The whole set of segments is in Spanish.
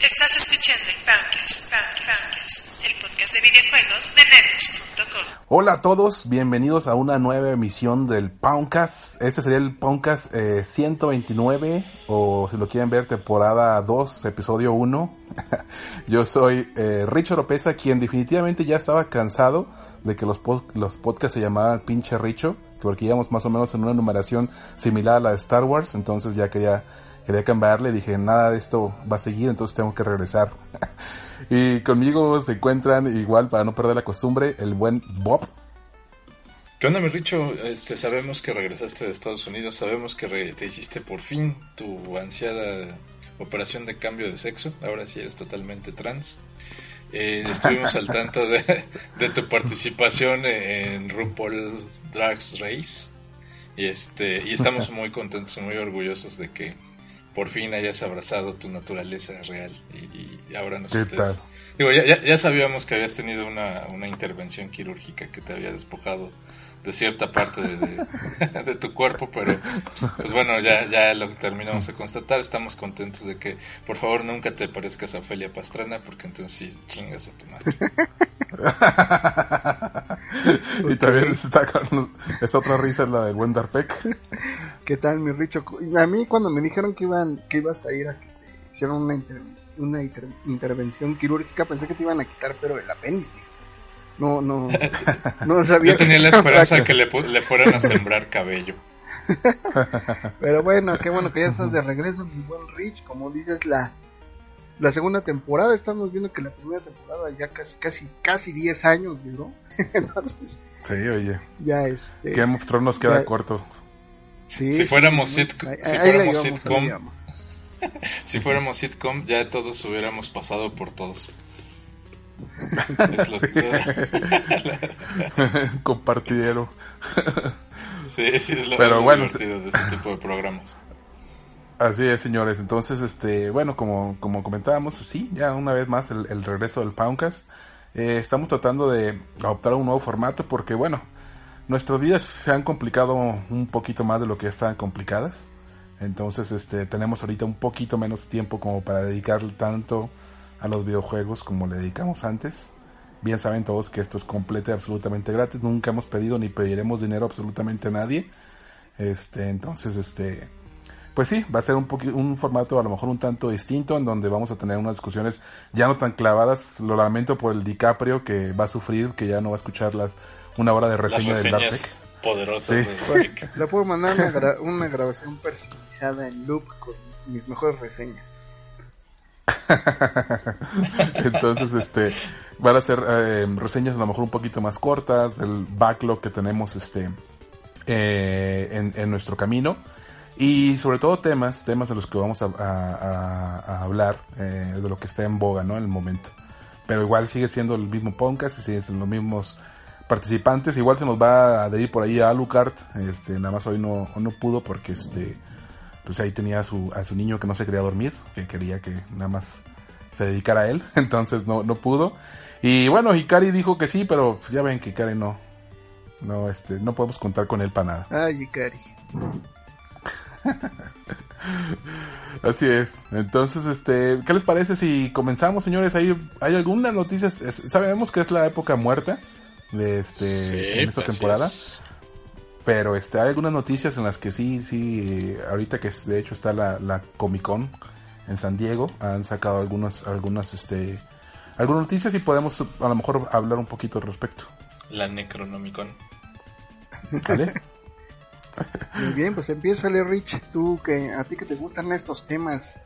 Estás escuchando el Poundcast, el podcast de videojuegos de Nerds.com. Hola a todos, bienvenidos a una nueva emisión del Poundcast. Este sería el Poundcast eh, 129 o si lo quieren ver temporada 2, episodio 1. Yo soy eh, Richard Opeza, quien definitivamente ya estaba cansado de que los, los podcasts se llamaban pinche Richo, porque íbamos más o menos en una numeración similar a la de Star Wars, entonces ya quería, quería cambiarle, dije nada de esto va a seguir, entonces tengo que regresar. y conmigo se encuentran igual, para no perder la costumbre, el buen Bob. ¿Qué onda, mi Richo? Este, sabemos que regresaste de Estados Unidos, sabemos que te hiciste por fin tu ansiada operación de cambio de sexo, ahora sí eres totalmente trans. Eh, estuvimos al tanto de, tu participación en RuPaul Drag Race y, este, y estamos muy contentos muy orgullosos de que por fin hayas abrazado tu naturaleza real y, y ahora nos ¿Qué estés... Digo, ya, ya, ya sabíamos que habías tenido una, una intervención quirúrgica que te había despojado de cierta parte de, de- de tu cuerpo, pero pues bueno, ya, ya lo terminamos de constatar. Estamos contentos de que por favor nunca te parezcas a Ofelia Pastrana, porque entonces sí chingas a tu madre. y también está con es otra risa la de Wendar Peck. ¿Qué tal, mi Richo? A mí cuando me dijeron que iban que ibas a ir a que te hicieran una, inter- una inter- intervención quirúrgica, pensé que te iban a quitar pero el apéndice. No, no, no sabía Yo tenía la esperanza de que le, pu- le fueran a sembrar cabello. Pero bueno, qué bueno que ya estás de regreso, mi buen Rich. Como dices, la, la segunda temporada, estamos viendo que la primera temporada ya casi, casi, casi 10 años duró. Entonces, Sí, oye. ya este. Game of Thrones nos queda ya- corto. sí, Si fuéramos sitcom- Ahí- si ahí la fuéramos sitcom. Si fuéramos sitcom, ya todos hubiéramos pasado por todos. Compartidero. Sí, sí, es lo, Pero bueno, divertido de ese tipo de programas. Así es, señores. Entonces, este, bueno, como, como comentábamos, sí, ya una vez más el, el regreso del Poundcast. Eh, estamos tratando de adoptar un nuevo formato porque, bueno, nuestras vidas se han complicado un poquito más de lo que ya estaban complicadas. Entonces, este, tenemos ahorita un poquito menos tiempo como para dedicar tanto a los videojuegos como le dedicamos antes. Bien saben todos que esto es completo y absolutamente gratis. Nunca hemos pedido ni pediremos dinero absolutamente a nadie. Este, entonces, este, pues sí, va a ser un un formato a lo mejor un tanto distinto en donde vamos a tener unas discusiones ya no tan clavadas. Lo lamento por el DiCaprio que va a sufrir, que ya no va a escuchar las una hora de reseña del poderosas Sí. Le puedo mandar una, gra- una grabación personalizada en loop con mis mejores reseñas. Entonces, este, van a ser eh, reseñas a lo mejor un poquito más cortas del backlog que tenemos este eh, en, nuestro camino y sobre todo temas, temas de los que vamos a hablar, eh, de lo que está en boga, ¿no? En el momento. Pero igual sigue siendo el mismo podcast y siguen siendo los mismos participantes. Igual se nos va a adherir por ahí a Alucard, este, nada más hoy no, no pudo porque este pues ahí tenía a su, a su niño que no se quería dormir, que quería que nada más se dedicara a él, entonces no, no pudo. Y bueno, Hikari dijo que sí, pero pues ya ven que Hikari no, no, este, no podemos contar con él para nada. Ay, Ikari. Así es. Entonces, este, ¿qué les parece si comenzamos, señores? ¿Hay, hay algunas noticias? Es- sabemos que es la época muerta de este, Sí, en esta temporada. es. Pero este, hay algunas noticias en las que sí, sí, ahorita que de hecho está la, la Comic Con en San Diego, han sacado algunas, algunas, este, algunas noticias y podemos a lo mejor hablar un poquito al respecto. La Necronomicon. ¿Vale? Muy bien, pues empiézale, Rich. Tú que a ti que te gustan estos temas.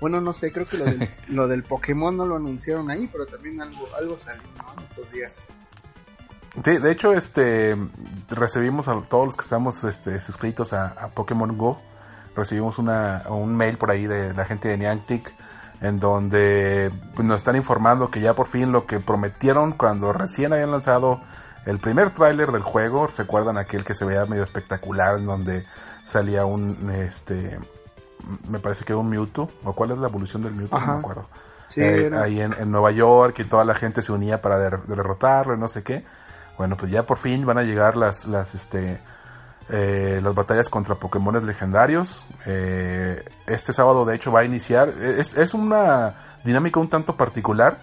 Bueno, no sé, creo que lo del, lo del Pokémon no lo anunciaron ahí, pero también algo, algo salió ¿no? en estos días. Sí, de hecho, este recibimos a todos los que estamos este, suscritos a, a Pokémon Go, recibimos una, un mail por ahí de la gente de Niantic en donde pues, nos están informando que ya por fin lo que prometieron cuando recién habían lanzado el primer tráiler del juego, ¿se acuerdan aquel que se veía medio espectacular en donde salía un este me parece que un Mewtwo, o cuál es la evolución del Mewtwo, no me acuerdo. Eh, ahí en, Nueva York y toda la gente se unía para derrotarlo y no sé qué. Bueno, pues ya por fin van a llegar las las este eh, las batallas contra Pokémon legendarios. Eh, este sábado, de hecho, va a iniciar. Es, una dinámica un tanto particular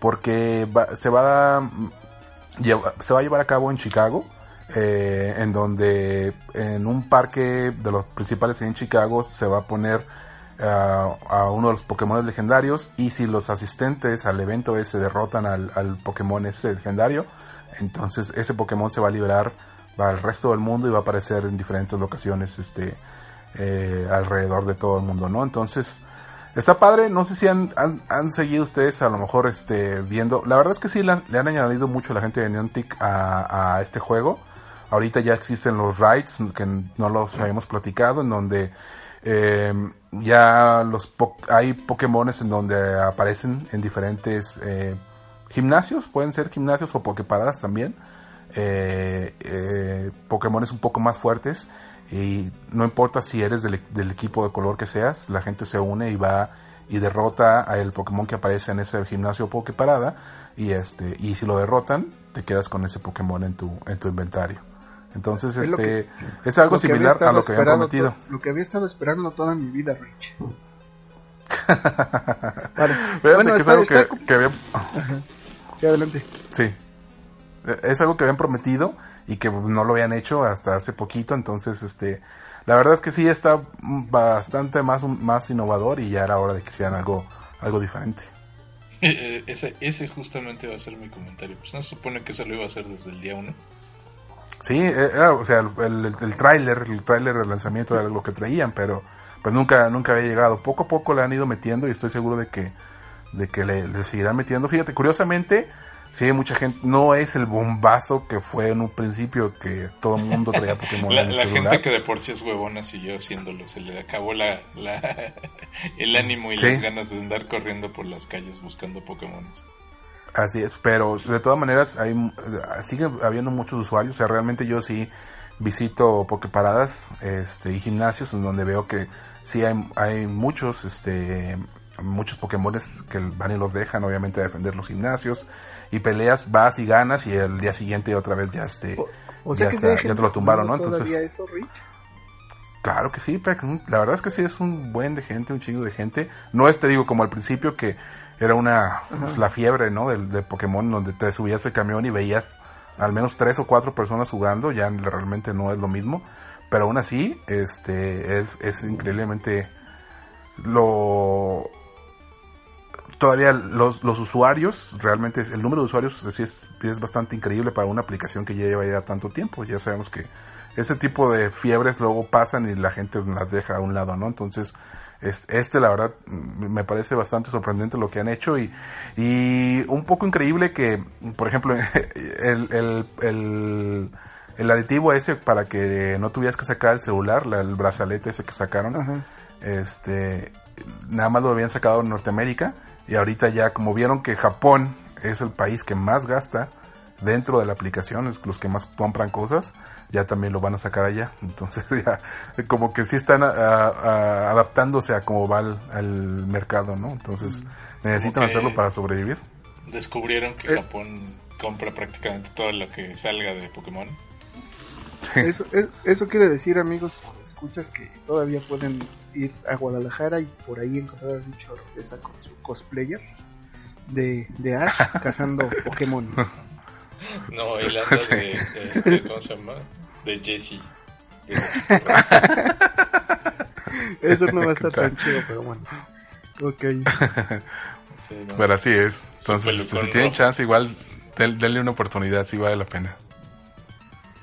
porque se, va a, se va a llevar a cabo en Chicago. Eh, en donde en un parque de los principales en Chicago se va a poner a uno de los Pokémon legendarios y si los asistentes al evento ese derrotan al, al Pokémon ese legendario, entonces ese Pokémon se va a liberar al resto del mundo y va a aparecer en diferentes locaciones este eh, alrededor de todo el mundo, ¿no? Entonces, está padre, no sé si han, han, seguido ustedes a lo mejor este viendo, la verdad es que sí le han, añadido mucho la gente de Niantic a, a este juego. Ahorita ya existen los rides que no los habíamos platicado, en donde eh, ya los hay Pokémones en donde aparecen en diferentes eh, gimnasios, pueden ser gimnasios o Poképaradas también eh, eh, Pokémones un poco más fuertes y no importa si eres del, equipo de color que seas, la gente se une y va y derrota al Pokémon que aparece en ese gimnasio Poképarada y este y si lo derrotan te quedas con ese Pokémon en tu en tu inventario. Entonces es este es algo similar a lo que había prometido. Lo que había estado esperando toda mi vida, Rich. bueno, que es algo que, que había... Sí, adelante. Sí es algo que habían prometido y que no lo habían hecho hasta hace poquito, entonces este la verdad es que sí está bastante más más innovador y ya era hora de que hicieran algo algo diferente. Eh, eh, ese, ese justamente va a ser mi comentario. Pues no se supone que eso lo iba a hacer desde el día 1. Sí, eh, o sea, el, el, el tráiler, el tráiler del lanzamiento era lo que traían, pero pues nunca nunca había llegado. Poco a poco le han ido metiendo y estoy seguro de que de que le, le seguirán metiendo. Fíjate, curiosamente, Sí, mucha gente. No es el bombazo que fue en un principio que todo el mundo traía Pokémon. la, la gente que de por sí es huevona siguió haciéndolo. Se le acabó la, el ánimo y las ganas de andar corriendo por las calles buscando Pokémon. Así es, pero de todas maneras hay, sigue habiendo muchos usuarios. O sea, realmente yo sí visito Poképaradas este, y gimnasios en donde veo que sí hay, hay muchos este, muchos Pokémones que van y los dejan, obviamente, a defender los gimnasios. Y peleas, vas y ganas, y el día siguiente otra vez ya, este, ya, te lo tumbaron, ¿no? Entonces, eso, Claro que sí, la verdad es que sí es un buen de gente, un chingo de gente. No es, te digo, como al principio que era una, pues, la fiebre, ¿no? Del, de Pokémon, donde te subías el camión y veías al menos tres o cuatro personas jugando, ya realmente no es lo mismo. Pero aún así, este, es, es increíblemente lo todavía los, los usuarios, realmente el número de usuarios es, es bastante increíble para una aplicación que ya lleva ya tanto tiempo. Ya sabemos que ese tipo de fiebres luego pasan y la gente las deja a un lado, ¿no? Entonces, este la verdad me parece bastante sorprendente lo que han hecho y, y un poco increíble que, por ejemplo, el, el, el, el aditivo ese para que no tuvieras que sacar el celular, el brazalete ese que sacaron, este nada más lo habían sacado en Norteamérica y ahorita ya como vieron que Japón es el país que más gasta dentro de la aplicación, es los que más compran cosas, ya también lo van a sacar allá. Entonces ya como que sí están adaptándose a cómo va el, mercado, ¿no? Entonces necesitan hacerlo para sobrevivir. Descubrieron que eh. Japón compra prácticamente todo lo que salga de Pokémon. Eso, eso quiere decir, amigos, escuchas que todavía pueden ir a Guadalajara y por ahí encontrar a Lucho Oropesa con su cosplayer de, de Ash cazando Pokémon. No, él anda de, este, ¿cómo se llama? De Jesse. Eso no va a estar tan chido, pero bueno. Ok. Pero así es. Entonces, si tienen chance, igual denle una oportunidad, si vale la pena.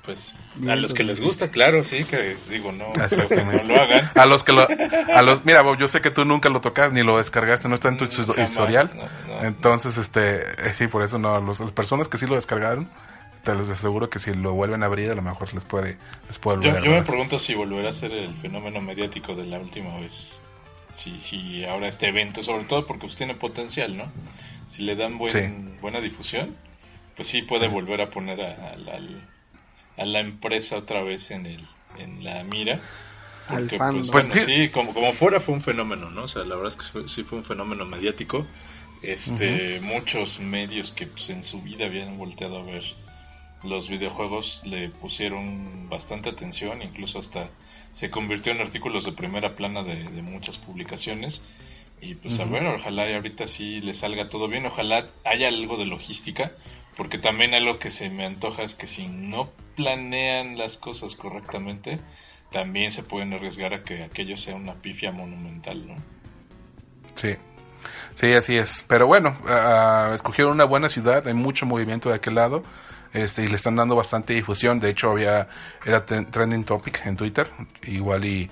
Pues a los que les gusta, claro, sí, que digo, no, no lo hagan. A los que lo, a los, mira, Bob, yo sé que tú nunca lo tocas ni lo descargaste, no está en tu historial. Entonces, este, eh, sí, por eso no, los, las personas que sí lo descargaron, te los aseguro que si lo vuelven a abrir, a lo mejor les puede, les puede volver Yo, yo me pregunto si volverá a ser el fenómeno mediático de la última vez. si, si ahora este evento, sobre todo porque pues, tiene potencial, ¿no? Si le dan buen, buena difusión, pues sí puede volver a poner a, a, la empresa otra vez en, el, en la mira. Porque, pues, pues sí, como, como fuera fue un fenómeno, ¿no? O sea, la verdad es que sí fue un fenómeno mediático. Este, muchos medios que pues, en su vida habían volteado a ver los videojuegos le pusieron bastante atención, incluso hasta se convirtió en artículos de primera plana de, muchas publicaciones. Y pues a ver, ojalá y ahorita sí le salga todo bien, ojalá haya algo de logística, porque también algo que se me antoja es que si no planean las cosas correctamente, también se pueden arriesgar a que aquello sea una pifia monumental, ¿no? Sí, sí, así es. Pero bueno, uh, escogieron una buena ciudad, hay mucho movimiento de aquel lado. Este, y le están dando bastante difusión. De hecho, había era trending topic en Twitter, igual y,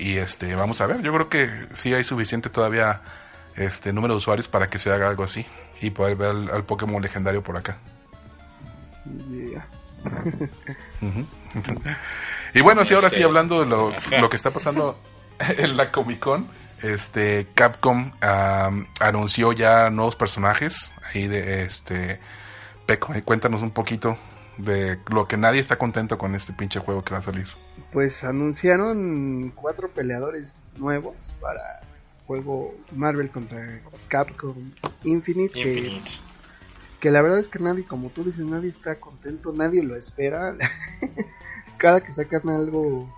y este, vamos a ver. Yo creo que sí hay suficiente todavía este número de usuarios para que se haga algo así y poder ver al, Pokémon legendario por acá. y bueno, sí, ahora sí hablando de lo, lo que está pasando en la Comic Con, este Capcom anunció ya nuevos personajes ahí de este cuéntanos un poquito de lo que nadie está contento con este pinche juego que va a salir. Pues anunciaron cuatro peleadores nuevos para juego Marvel contra Capcom Infinite, Que, la verdad es que nadie, como tú dices, nadie está contento, nadie lo espera. Cada que sacas algo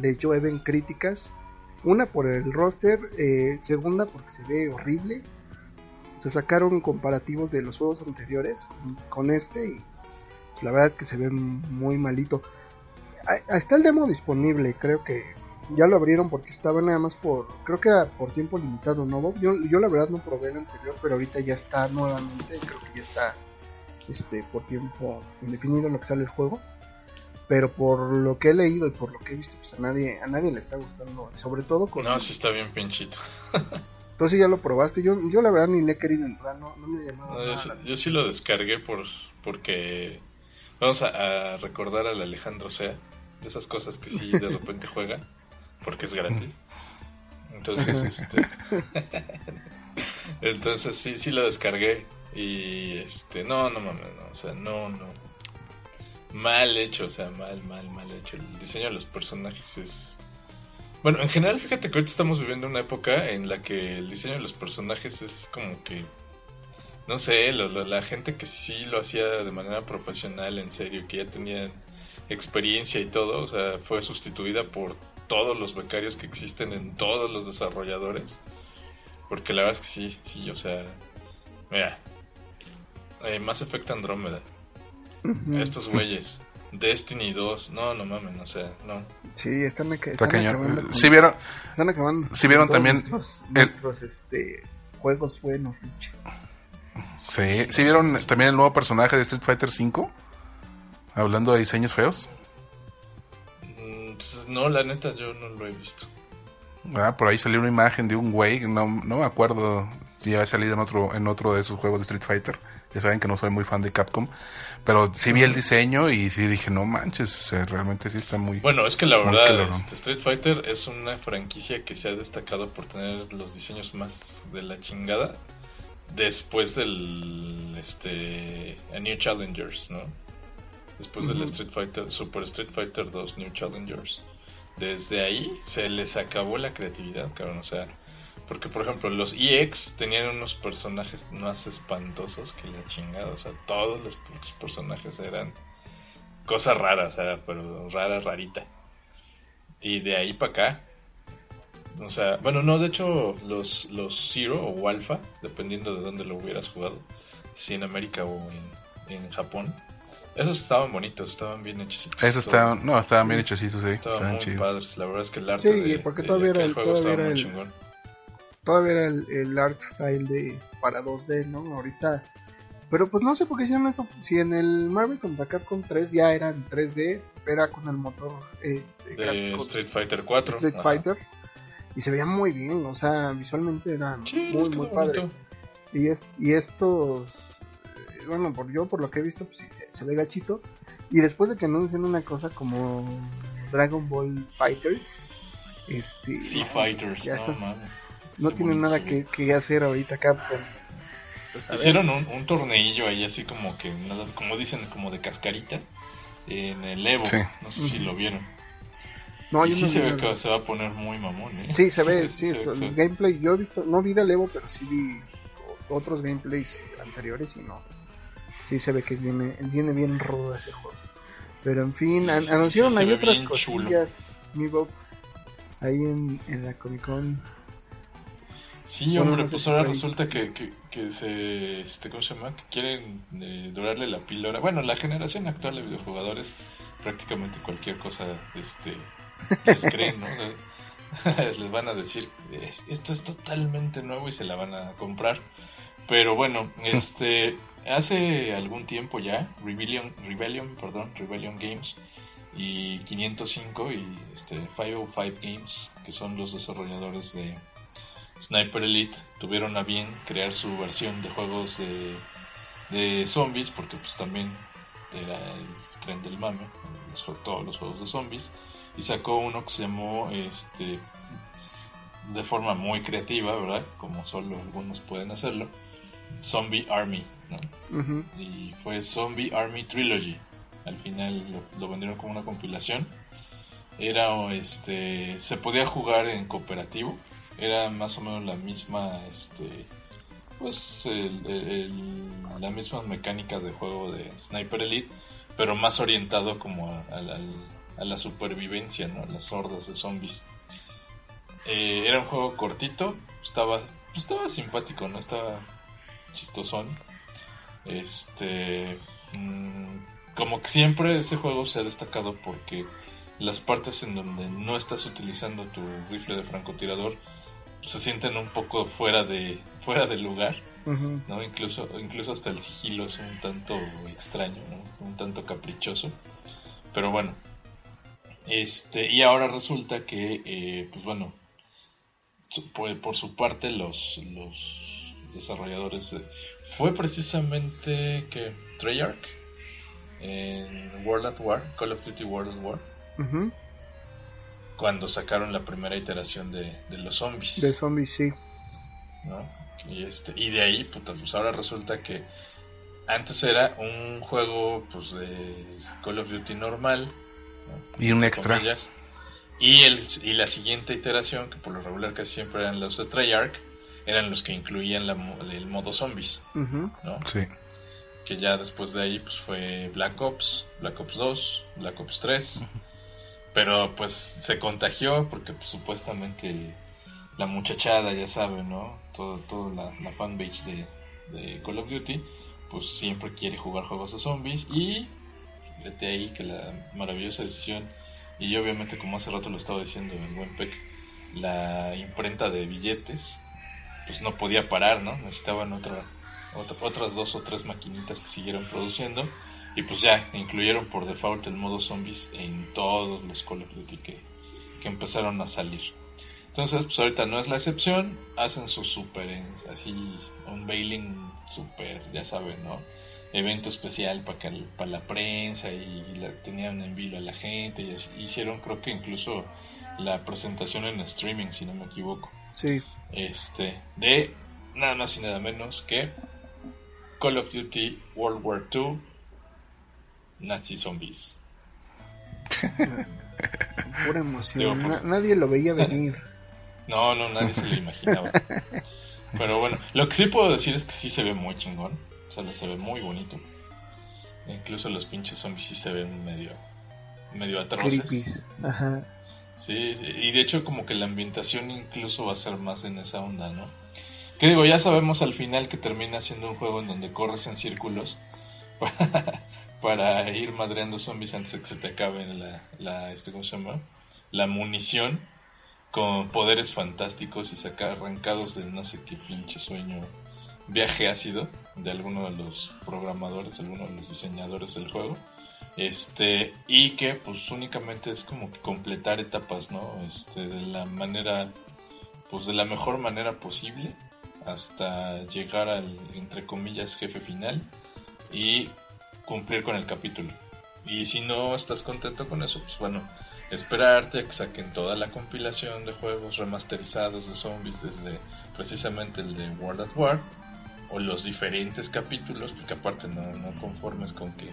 le llueven críticas. Una por el roster, eh, segunda porque se ve horrible se sacaron comparativos de los juegos anteriores con, este y pues, la verdad es que se ve muy malito. Está el demo disponible, creo que ya lo abrieron porque estaba nada más por, creo que era por tiempo limitado, ¿no? Yo, yo la verdad no probé el anterior, pero ahorita ya está nuevamente, creo que ya está este por tiempo indefinido en lo que sale el juego. Pero por lo que he leído y por lo que he visto, pues a nadie, a nadie le está gustando, sobre todo con... No, sí está bien pinchito. Entonces ya lo probaste. Yo, yo la verdad ni le he querido entrar, no, no me llamaba. No, yo, sí, lo descargué por porque vamos a, recordar al Alejandro Sea, de esas cosas que sí de repente juega, porque es gratis. Entonces, este, entonces sí, sí lo descargué y este, no, no mames, no, o sea, no, no, mal hecho, o sea, mal, mal, mal hecho. El diseño de los personajes es bueno, en general, fíjate que ahorita estamos viviendo una época en la que el diseño de los personajes es como que. No sé, la gente que sí lo hacía de manera profesional, en serio, que ya tenía experiencia y todo, o sea, fue sustituida por todos los becarios que existen en todos los desarrolladores. Porque la verdad es que sí, sí, o sea. Mira, eh, Mass Effect Andrómeda. Estos güeyes. Destiny 2, no, no mames, o sea, no. Sí, están, están acabando. sí vieron, están acabando. Sí vieron también nuestros, este, juegos buenos, Sí, sí vieron también el nuevo personaje de Street Fighter 5, hablando de diseños feos. Mm, pues, no, la neta yo no lo he visto. Ah, por ahí salió una imagen de un güey, no, no me acuerdo si ha salido en otro en otro de esos juegos de Street Fighter ya saben que no soy muy fan de Capcom, pero sí vi el diseño y sí dije, no manches, realmente sí está muy... Bueno, es que la verdad, este, Street Fighter es una franquicia que se ha destacado por tener los diseños más de la chingada después del este a New Challengers, ¿no? Después del Street Fighter, Super Street Fighter 2 New Challengers. Desde ahí se les acabó la creatividad, cabrón, o sea, porque, por ejemplo, los EX tenían unos personajes más espantosos que la chingada. O sea, todos los personajes eran cosas raras, o sea, pero rara, rarita. Y de ahí para acá. O sea, bueno, no, de hecho, los, los Zero o Alpha, dependiendo de dónde lo hubieras jugado, si en América o en, Japón, esos estaban bonitos, estaban bien hechos. Esos estaban, no, estaban bien hechos, sí. Estaban, muy padres, la verdad es que el arte sí, porque todavía era el, todavía era el, todavía era el, art style de para 2D, ¿no? Ahorita. Pero pues no sé por qué hicieron esto. Si en el Marvel contra Capcom 3 ya era en 3D, era con el motor este, de Street Fighter 4. Street Fighter. Y se veía muy bien, o sea, visualmente era muy, muy padre. Y, es, y estos. Bueno, por yo por lo que he visto, pues sí, se, ve gachito. Y después de que anuncien una cosa como Dragon Ball Fighters, Este, Fighters, ya no está. mames. No Sí, tienen nada que, que hacer ahorita Capcom. Pues. Hicieron un, un torneillo ahí así como que, nada- como dicen, como de cascarita en el Evo. Sí. No sé si lo vieron. No, y yo sí no se ve que se va a poner muy mamón, ¿eh? Sí, se ve, sí, se el gameplay, yo he visto, no vi del Evo, pero sí vi otros gameplays anteriores y no. Sí se ve que viene, viene bien rudo ese juego. Pero en fin, an- anunciaron ahí otras cosillas, mi Bob, ahí en, en la Comic Con. Sí, Bueno, hombre, no sé pues ahora resulta que, que, que se, este, ¿cómo se llama? Que quieren eh, durarle la píldora. Bueno, la generación actual de videojugadores, prácticamente cualquier cosa, este, les creen, ¿no? les van a decir, "Es- esto es totalmente nuevo y se la van a comprar. Pero bueno, este, hace algún tiempo ya, Rebellion, Rebellion, perdón, Rebellion Games y 505 y este 505 Games, que son los desarrolladores de Sniper Elite, tuvieron a bien crear su versión de juegos de, zombies, porque pues también era el tren del mame, los todos los juegos de zombies, y sacó uno que se llamó este de forma muy creativa, ¿verdad? Como solo algunos pueden hacerlo, Zombie Army, y fue Zombie Army Trilogy. Al final lo, lo vendieron como una compilación. Era este se podía jugar en cooperativo. Era más o menos la misma este pues el- el- la misma mecánica de juego de Sniper Elite, pero más orientado como a, a la supervivencia, ¿no? A las hordas de zombies. Eh, era un juego cortito, estaba pues, estaba simpático, no estaba chistosón. Este. mm, como que siempre ese juego se ha destacado porque las partes en donde no estás utilizando tu rifle de francotirador se sienten un poco fuera de fuera del lugar. ¿no? Incluso incluso hasta el sigilo es un tanto extraño, ¿no? Un tanto caprichoso. Pero bueno. Este, y ahora resulta que eh, pues bueno, por, por su parte los los desarrolladores fue precisamente que Treyarch en World at War, Call of Duty World at War, cuando sacaron la primera iteración de, de los zombies. De zombies, sí. ¿no? Y este y de ahí, puta, pues ahora resulta que antes era un juego pues de Call of Duty normal ¿no? Y un extra. comillas, y el y la siguiente iteración que por lo regular casi siempre eran los de Treyarch eran los que incluían la mo- el modo zombies. ¿no? Sí. Que ya después de ahí pues fue Black Ops, Black Ops 2, Black Ops 3. Pero pues se contagió porque pues, supuestamente la muchachada, ya sabe, ¿no? Todo, todo la, la fanbase de, de Call of Duty, pues siempre quiere jugar juegos de zombies y de ahí que la maravillosa decisión, y obviamente como hace rato lo estaba diciendo en Wenpec, la imprenta de billetes, pues no podía parar, ¿no? Necesitaban otra, otra- otras dos o tres maquinitas que siguieran produciendo y pues ya incluyeron por default el modo zombies en todos los Call of Duty que, que empezaron a salir. Entonces, pues ahorita no es la excepción, hacen su super, así, unveiling super, ya saben, ¿no? Evento especial para para la prensa y la, tenían en vilo a la gente y así, hicieron creo que incluso la presentación en streaming, si no me equivoco Sí. Este de nada más y nada menos que Call of Duty World War II Nazi Zombies. Pura emoción. Digo, pues- Na- nadie lo veía venir. No, no, nadie se lo imaginaba. Pero bueno, lo que sí puedo decir es que sí se ve muy chingón. O sea, se ve muy bonito. Incluso los pinches zombies sí se ven medio, medio atroces. Creepies. Ajá. Sí, y de hecho como que la ambientación incluso va a ser más en esa onda, ¿no? Que digo, ya sabemos al final que termina siendo un juego en donde corres en círculos para, para ir madreando zombies antes de que se te acabe la, la este, ¿cómo se llama? La munición con poderes fantásticos y sacar arrancados de no sé qué pinche sueño viaje ácido de alguno de los programadores, alguno de los diseñadores del juego este y que pues únicamente es como que completar etapas no este de la manera pues de la mejor manera posible hasta llegar al entre comillas jefe final y cumplir con el capítulo. Y si no estás contento con eso pues bueno esperarte a que saquen toda la compilación de juegos remasterizados de zombies desde precisamente el de World at War o los diferentes capítulos, porque aparte no, no conformes con que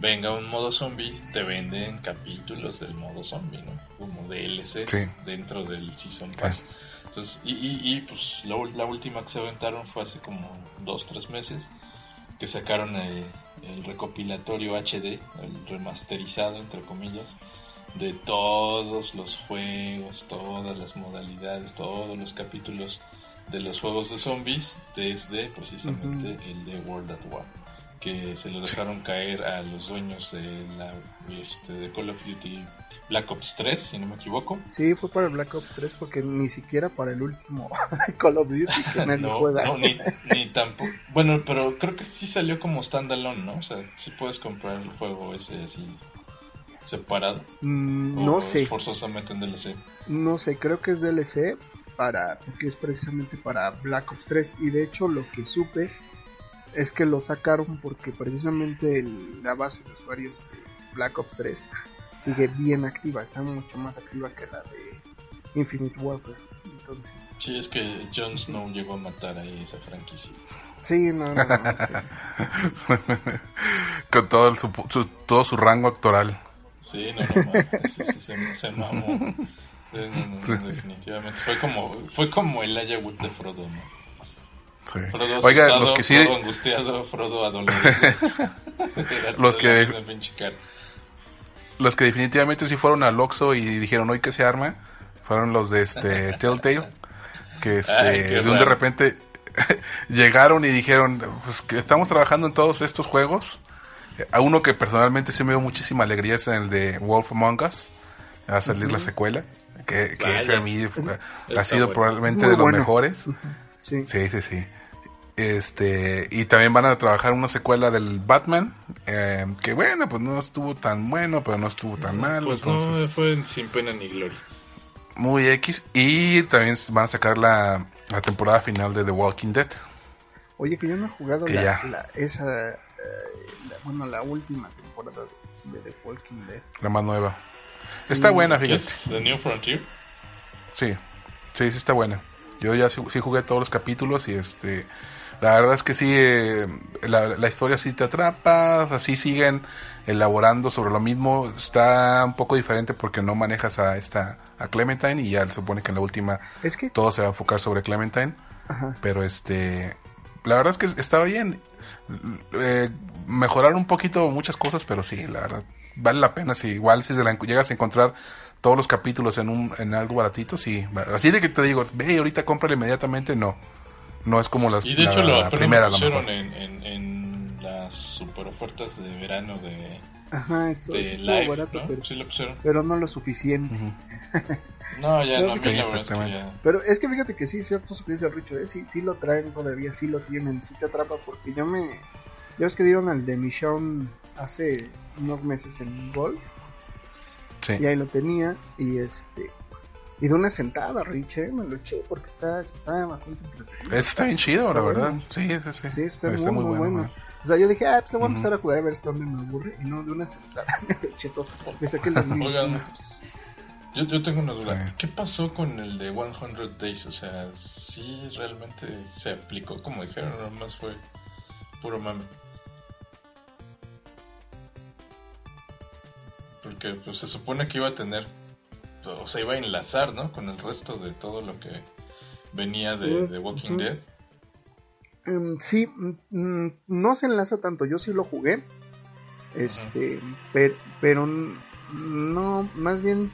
venga un modo zombie, te venden capítulos del modo zombie, ¿no? Como DLC Sí. dentro del Season Pass. Entonces, y, y, y, pues la, la última que se aventaron fue hace como dos, tres meses, que sacaron el, el recopilatorio HD, el remasterizado, entre comillas, de todos los juegos, todas las modalidades, todos los capítulos de los juegos de zombies, desde precisamente el de World at War que se lo dejaron caer a los dueños de la este, de Call of Duty Black Ops 3, si no me equivoco. Sí, fue para el Black Ops 3 porque ni siquiera para el último Call of Duty que nadie no, juega. no, ni, ni tampoco. Bueno, pero creo que sí salió como standalone, ¿no? O sea, sí puedes comprar el juego ese así separado. Mm, no sé, Forzosamente en DLC. no sé, creo que es DLC para porque es precisamente para Black Ops 3 y de hecho lo que supe es que lo sacaron porque precisamente el- la base de usuarios de Black Ops 3 sigue bien activa, está mucho más activa que la de Infinite Warfare. Entonces, Sí, es que Jon Snow llegó a matar ahí esa franquicia. sí, no, no, no, sí. Con todo, el, su, su- todo su rango actoral. Sí, no, no, mames, sí, sí, se, se mamó. Sí, no, no, Sí. definitivamente. Fue como, fue como el Wood de Frodo, ¿no? Sí. Frodo Oiga, asustado, los que sí, Frodo angustiado, Frodo adolorido. Era Los que- los que definitivamente sí fueron al Oxxo y dijeron hoy que se arma, fueron los de este Telltale, que este, Ay, de un de repente llegaron y dijeron, pues que estamos trabajando en todos estos juegos. A uno que personalmente sí me dio muchísima alegría es el de Wolf Among Us, va a salir la secuela, que, que ese a mí ha sido bueno. probablemente de los bueno. mejores. Sí. Sí, sí, sí. Este, y también van a trabajar una secuela del Batman, eh, que bueno, pues no estuvo tan bueno, pero no estuvo tan mal, Pues entonces no, fue sin pena ni gloria. muy X. Y también van a sacar la, la temporada final de The Walking Dead. Oye, que yo no he jugado la, ya. la- esa, eh, la- bueno, la última temporada de The Walking Dead. La más nueva. Está buena, ¿Qué fíjate. es The New Frontier? Sí, sí, sí está buena. Yo ya sí, sí jugué todos los capítulos y este... La verdad es que sí, eh, la, la historia sí te atrapa, así siguen elaborando sobre lo mismo. Está un poco diferente porque no manejas a esta a Clementine y ya se supone que en la última Es que, todo se va a enfocar sobre Clementine. ajá, Pero este, la verdad es que estaba bien. Eh, mejoraron un poquito muchas cosas, pero sí, la verdad, vale la pena. Si igual si la llegas a encontrar todos los capítulos en, un, en algo baratito, sí. Así de que te digo, ve y ahorita cómprale inmediatamente, no. No es como las, Y de la, hecho lo la primera, lo pusieron en, en, en las super ofertas de verano de, ajá, eso, de estuvo Live, barato, ¿no? pero, Sí lo pusieron. pero no lo suficiente. No, ya no, mí Sí, la verdad es que exactamente. ya... Pero es que fíjate que sí, cierto, eso que dice Richo, ¿eh? sí, sí lo traen todavía, sí lo tienen, sí te atrapa, porque yo me... Ya ves que dieron al de Michonne hace unos meses en Golf, Sí. y ahí lo tenía, y este... Y de una sentada, Rich, ¿eh? me lo eché porque está, está bastante entretenido. Está bien chido, la verdad. bueno. Sí, sí, sí. Sí, está, muy, muy bueno. O sea, yo dije, ah, pues voy a empezar a jugar a ver hasta dónde me aburre. Y no, de una sentada me lo eché todo. Me saqué los Oigan. Yo, yo tengo una duda. Sí. ¿Qué pasó con el de 100 Days? O sea, ¿sí realmente se aplicó como dijeron? o Nomás fue puro mame. Porque pues se supone que iba a tener, o sea, iba a enlazar, ¿no? Con el resto de todo lo que venía de, de Walking. Dead. Em, sí, mm, mm, no se enlaza tanto. Yo sí lo jugué. Este, per- pero, no, más bien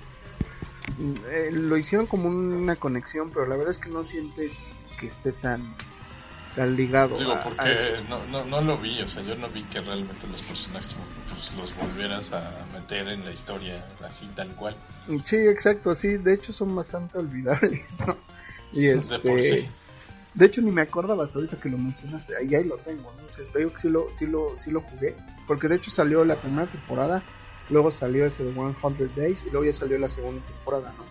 eh, lo hicieron como una conexión, pero la verdad es que no sientes que esté tan, tan ligado Digo, a, porque no, no lo vi, o sea, yo no vi que realmente los personajes pues, los volvieras a meter en la historia así tal cual. Sí, exacto, sí, de hecho son bastante olvidables, ¿no? Y De este, por sí. de hecho ni me acordaba hasta ahorita que lo mencionaste, ahí, ahí lo tengo, ¿no? O sea, te digo que sí lo, sí lo, sí lo jugué, porque de hecho salió la primera temporada, luego salió ese de 100 Days y luego ya salió la segunda temporada, ¿no?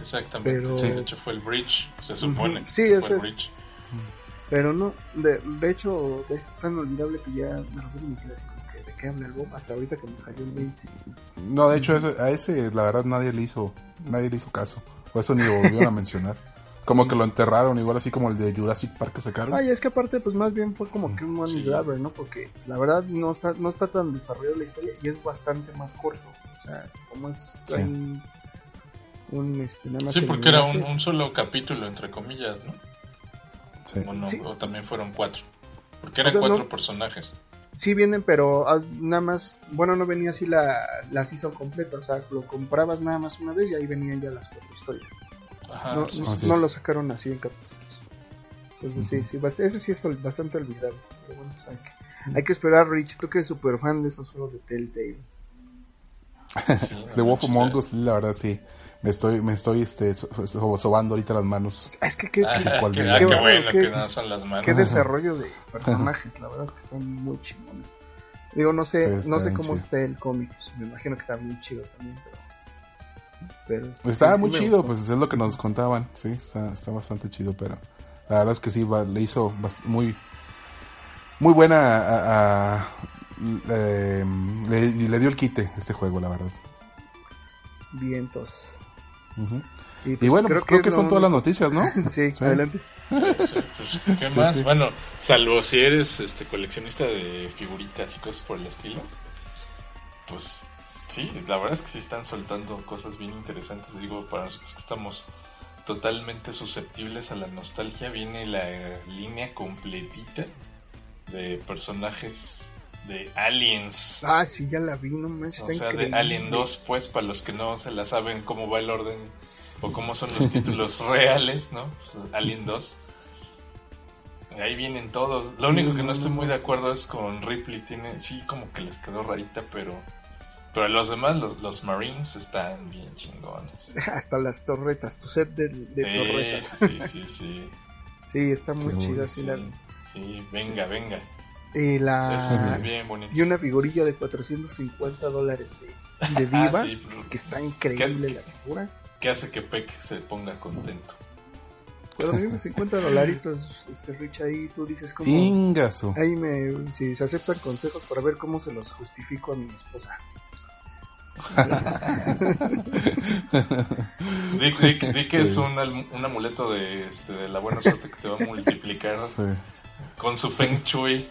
Exactamente. Pero- Sí, de hecho fue el Bridge, se supone. Sí, que fue el Bridge. Pero no, de, de hecho, de, es tan olvidable que ya de me quedé así como que, ¿de qué habla el Bob hasta ahorita que me cayó el 20. No, de hecho, ese- a ese, la verdad, nadie le hizo, nadie le hizo caso. O eso ni lo volvieron a mencionar. Como que lo enterraron, igual así como el de Jurassic Park que sacaron. Ay, es que aparte, pues más bien fue como que un money Sí. grabber, ¿no? Porque la verdad no está, no está tan desarrollada la historia y es bastante más corto. O sea, como es Sí. un, un, este, nada más Sí, porque era un, un solo capítulo, entre comillas, ¿no? Sí. O, no, Sí. o también fueron cuatro. Porque eran O sea, cuatro no- personajes. Sí vienen, pero ah, nada más, bueno, no venía así la, la season completa, o sea, lo comprabas nada más una vez y ahí venían ya las cuatro historias. Ajá, no sí. no, Así no es. lo sacaron así en capítulos. Entonces sí, sí, bast- ese sí es bastante olvidado. Pero bueno, pues hay que, hay que esperar, Rich, tú que eres súper fan de esos juegos de Telltale. Sí, The Wolf Among Us, la verdad, sí. Me estoy, me estoy, este, so- so- sobando ahorita las manos. Es que qué, Ah, qué- qué, que son las manos. desarrollo de personajes, la verdad es que están muy chingones. Digo, no sé, está no sé bien cómo chido. esté el cómic, pues, me imagino que está muy chido también, pero... pero este, Estaba sí, muy chido, pues es lo que nos contaban. Sí, está, está bastante chido, pero la verdad es que sí, va- le hizo muy, muy buena a, a- eh, le, le dio el quite este juego, la verdad. Vientos. Y, pues, Y bueno, pues creo que son todas las noticias, ¿no? Sí, Sí. adelante. Pues, ¿Qué más? sí. Bueno, salvo si eres este coleccionista de figuritas y cosas por el estilo, pues sí, la verdad es que sí están soltando cosas bien interesantes. Digo, para nosotros que estamos totalmente susceptibles a la nostalgia, viene la línea completita de personajes de Aliens. Ah, sí, ya la vi, no manches, O sea, de. Alien 2, pues, para los que no se la saben cómo va el orden o cómo son los títulos reales, ¿no? Pues, Alien 2. Ahí vienen todos. Lo Sí, único que no, no estoy muy de acuerdo es con Ripley. Tiene, sí, como que les quedó rarita, pero. Pero los demás, los, los Marines, están bien chingones. Hasta las torretas, tu set de, de torretas. Sí, sí, sí, sí. Sí, está muy chida. sí, Sí, la- sí, venga, venga. Y la... Bien. Y una figurilla de 450 dólares de, de Ah, Diva, sí, que está increíble ¿Qué- la figura. que hace que Peck se ponga contento. 450 dolaritos, este Rich, ahí tú dices cómo... Ingaso. Ahí me... Si se aceptan consejos para ver cómo se los justifico a mi esposa. Di, di- di que es un, un amuleto de, este, de la buena suerte que te va a multiplicar Sí. Con su Feng Shui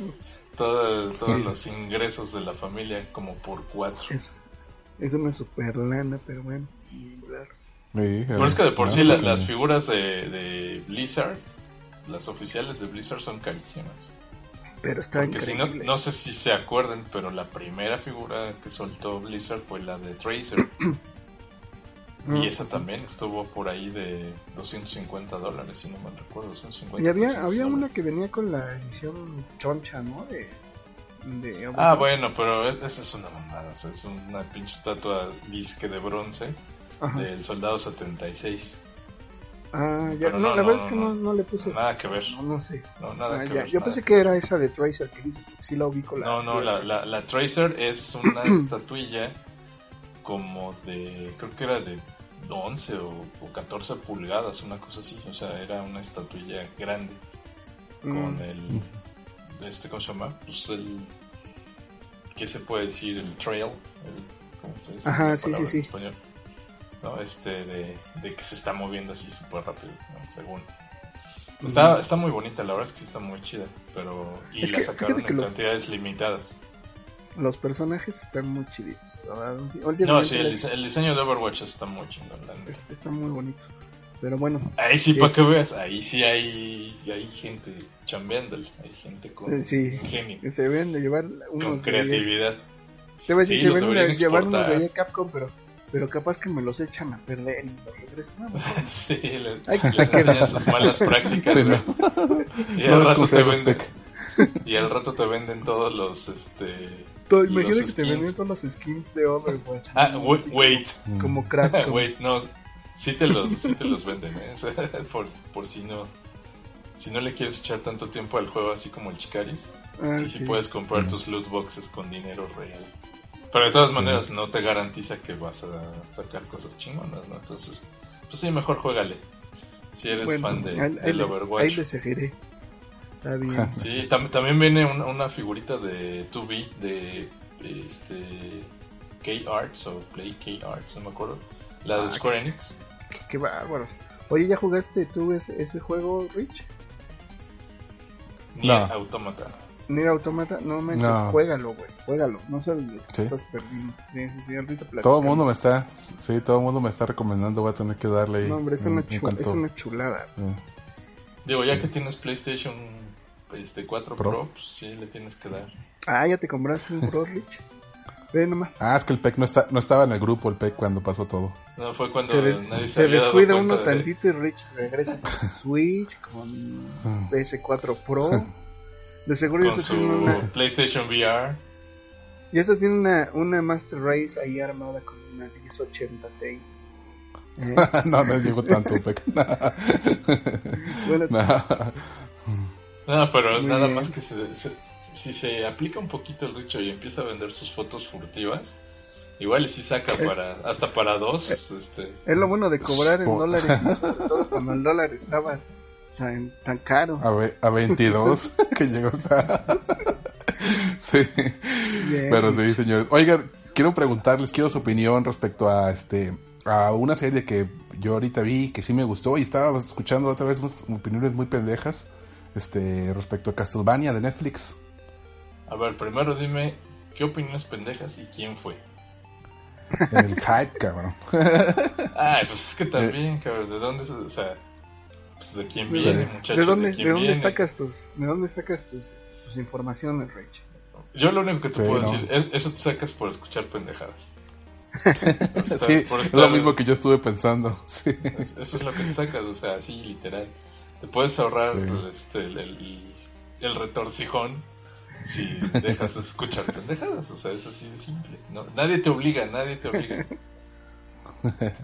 todo- todos los ingresos de la familia como por cuatro. Es, es una super lana, pero bueno. Sí, Pero es que de por sí la- las figuras de, de Blizzard, las oficiales de Blizzard son carísimas. Pero está Porque si no, increíble. no sé si se acuerdan, pero la primera figura que soltó Blizzard fue la de Tracer. Mm. Y esa también estuvo por ahí de 250 dólares, si no mal recuerdo. 250, Y había, 300 había una que venía con la edición choncha, ¿no? De, de Ah, bueno, pero es- esa es una mamada. o sea, es una pinche estatua disque de bronce Ajá. del soldado 76. Ah, ya, no, no, la no, verdad es que no. le puse. Nada que ver. No, no sé. No, nada Ah, que ya, ver. Yo nada pensé que que era esa de Tracer que dice, sí la ubico. La, No, no, la, la, la Tracer es una estatuilla como de, creo que era de 11 o, o 14 pulgadas, una cosa así. O sea, era una estatuilla grande con Mm, el, este, ¿cómo se llama? Pues el, ¿qué se puede decir? El trail. El, ¿cómo se dice Ajá, la sí, palabra sí, en español? No, este, de, de que se está moviendo así súper rápido, ¿no? según. Está, está muy bonita, la verdad es que sí está muy chida, pero... Y Es la que sacaron en los- cantidades limitadas. Los personajes están muy verdad. No, sí, el, les- el diseño de Overwatch está muy chingón. este está muy bonito. Pero bueno, Ahí sí, para que veas, ahí sí hay, hay gente chambeándole, hay gente con eh, sí, ingenio, que se deben de llevar con unos de allá- creatividad. Te voy a decir, Sí, se ven de llevar unos de Capcom, pero, pero capaz que me los echan a perder y los regresan. No, no. sí, le, Hay que les enseñan sus malas prácticas. Sí, no. Y No al rato te venden, y al rato te venden todos los, este... Imagina que te skins. vendían todos los skins de Overwatch. Ah, ¿no? wait, Como, como crack. como- wait, no, sí te los, sí te los venden, ¿eh? Por, por si no, si no le quieres echar tanto tiempo al juego así como el Chicaris, Ah, sí, sí sí. puedes comprar tus loot boxes con dinero real. Pero de todas maneras no te garantiza que vas a sacar cosas chingonas, ¿no? Entonces, pues sí, mejor juégale. Si eres Bueno, fan de, ahí, ahí del les, Overwatch. ahí les seguiré. Está bien. Sí, tam- también viene una, una figurita de 2B de este, K-Arts o Play K-Arts, no me acuerdo. La de Ah, Square Enix. Qué, qué bárbaros. Oye, ¿ya jugaste tú ese, ese juego, Rich? Nier No. Automata. Nier Automata, no manches, No. juégalo, güey, juégalo, no sabes lo que Sí. estás perdiendo. Sí, sí, sí, ahorita platicamos. Todo el mundo me está, sí, todo el mundo me está recomendando, voy a tener que darle ahí. No, hombre, es una, es chulada. Digo, ya que tienes PlayStation este, 4 Pro, Pro. pues sí le tienes que dar. Ah, ¿ya te compraste un Pro, Rich? Ve nomás. Ah, es que el PEC no, está, no estaba en el grupo, el PEC, cuando pasó todo. No, fue cuando Se, des- nadie se dado descuida uno de- tantito y Rich regresa con su Switch, con Mm. PS4 Pro. De seguro ya Con está tiene su una, PlayStation VR. ya está tiene una, una Master Race ahí armada con una 1080 Ti. Eh, no, no llegó tanto, PEC. bueno, No. No, pero Muy nada bien. más que se, se- si se aplica un poquito el Richo y empieza a vender sus fotos furtivas, igual y si saca Eh. para hasta para dos. este, es lo bueno de cobrar en Po- dólares, y sobre todo cuando el dólar estaba tan, tan caro. A, ve- a 22, que llegó hasta... sí. Bien. Pero sí, señores. Oigan, quiero preguntarles, quiero su opinión respecto a este a una serie que yo ahorita vi que sí me gustó y estaba escuchando otra vez unas opiniones muy pendejas este respecto a Castlevania de Netflix. a ver, primero dime qué opiniones pendejas y quién fue. El hype, cabrón. Ay, pues es que Eh. también, cabrón, ¿de dónde se, o sea, pues de quién ¿De- viene, muchachos? ¿De dónde, quién de dónde viene? sacas tus, de dónde sacas tus, tus informaciones, Rich? Yo lo único que te Sí, puedo no. decir es eso te sacas por escuchar pendejadas. Por estar- Sí, por es lo mismo que yo estuve pensando. Sí. Eso es lo que te sacas, o sea, así literal. Te puedes ahorrar Sí. este, el, el, el retorcijón si dejas de escuchar pendejadas, o sea, es así de simple. No, nadie te obliga, nadie te obliga.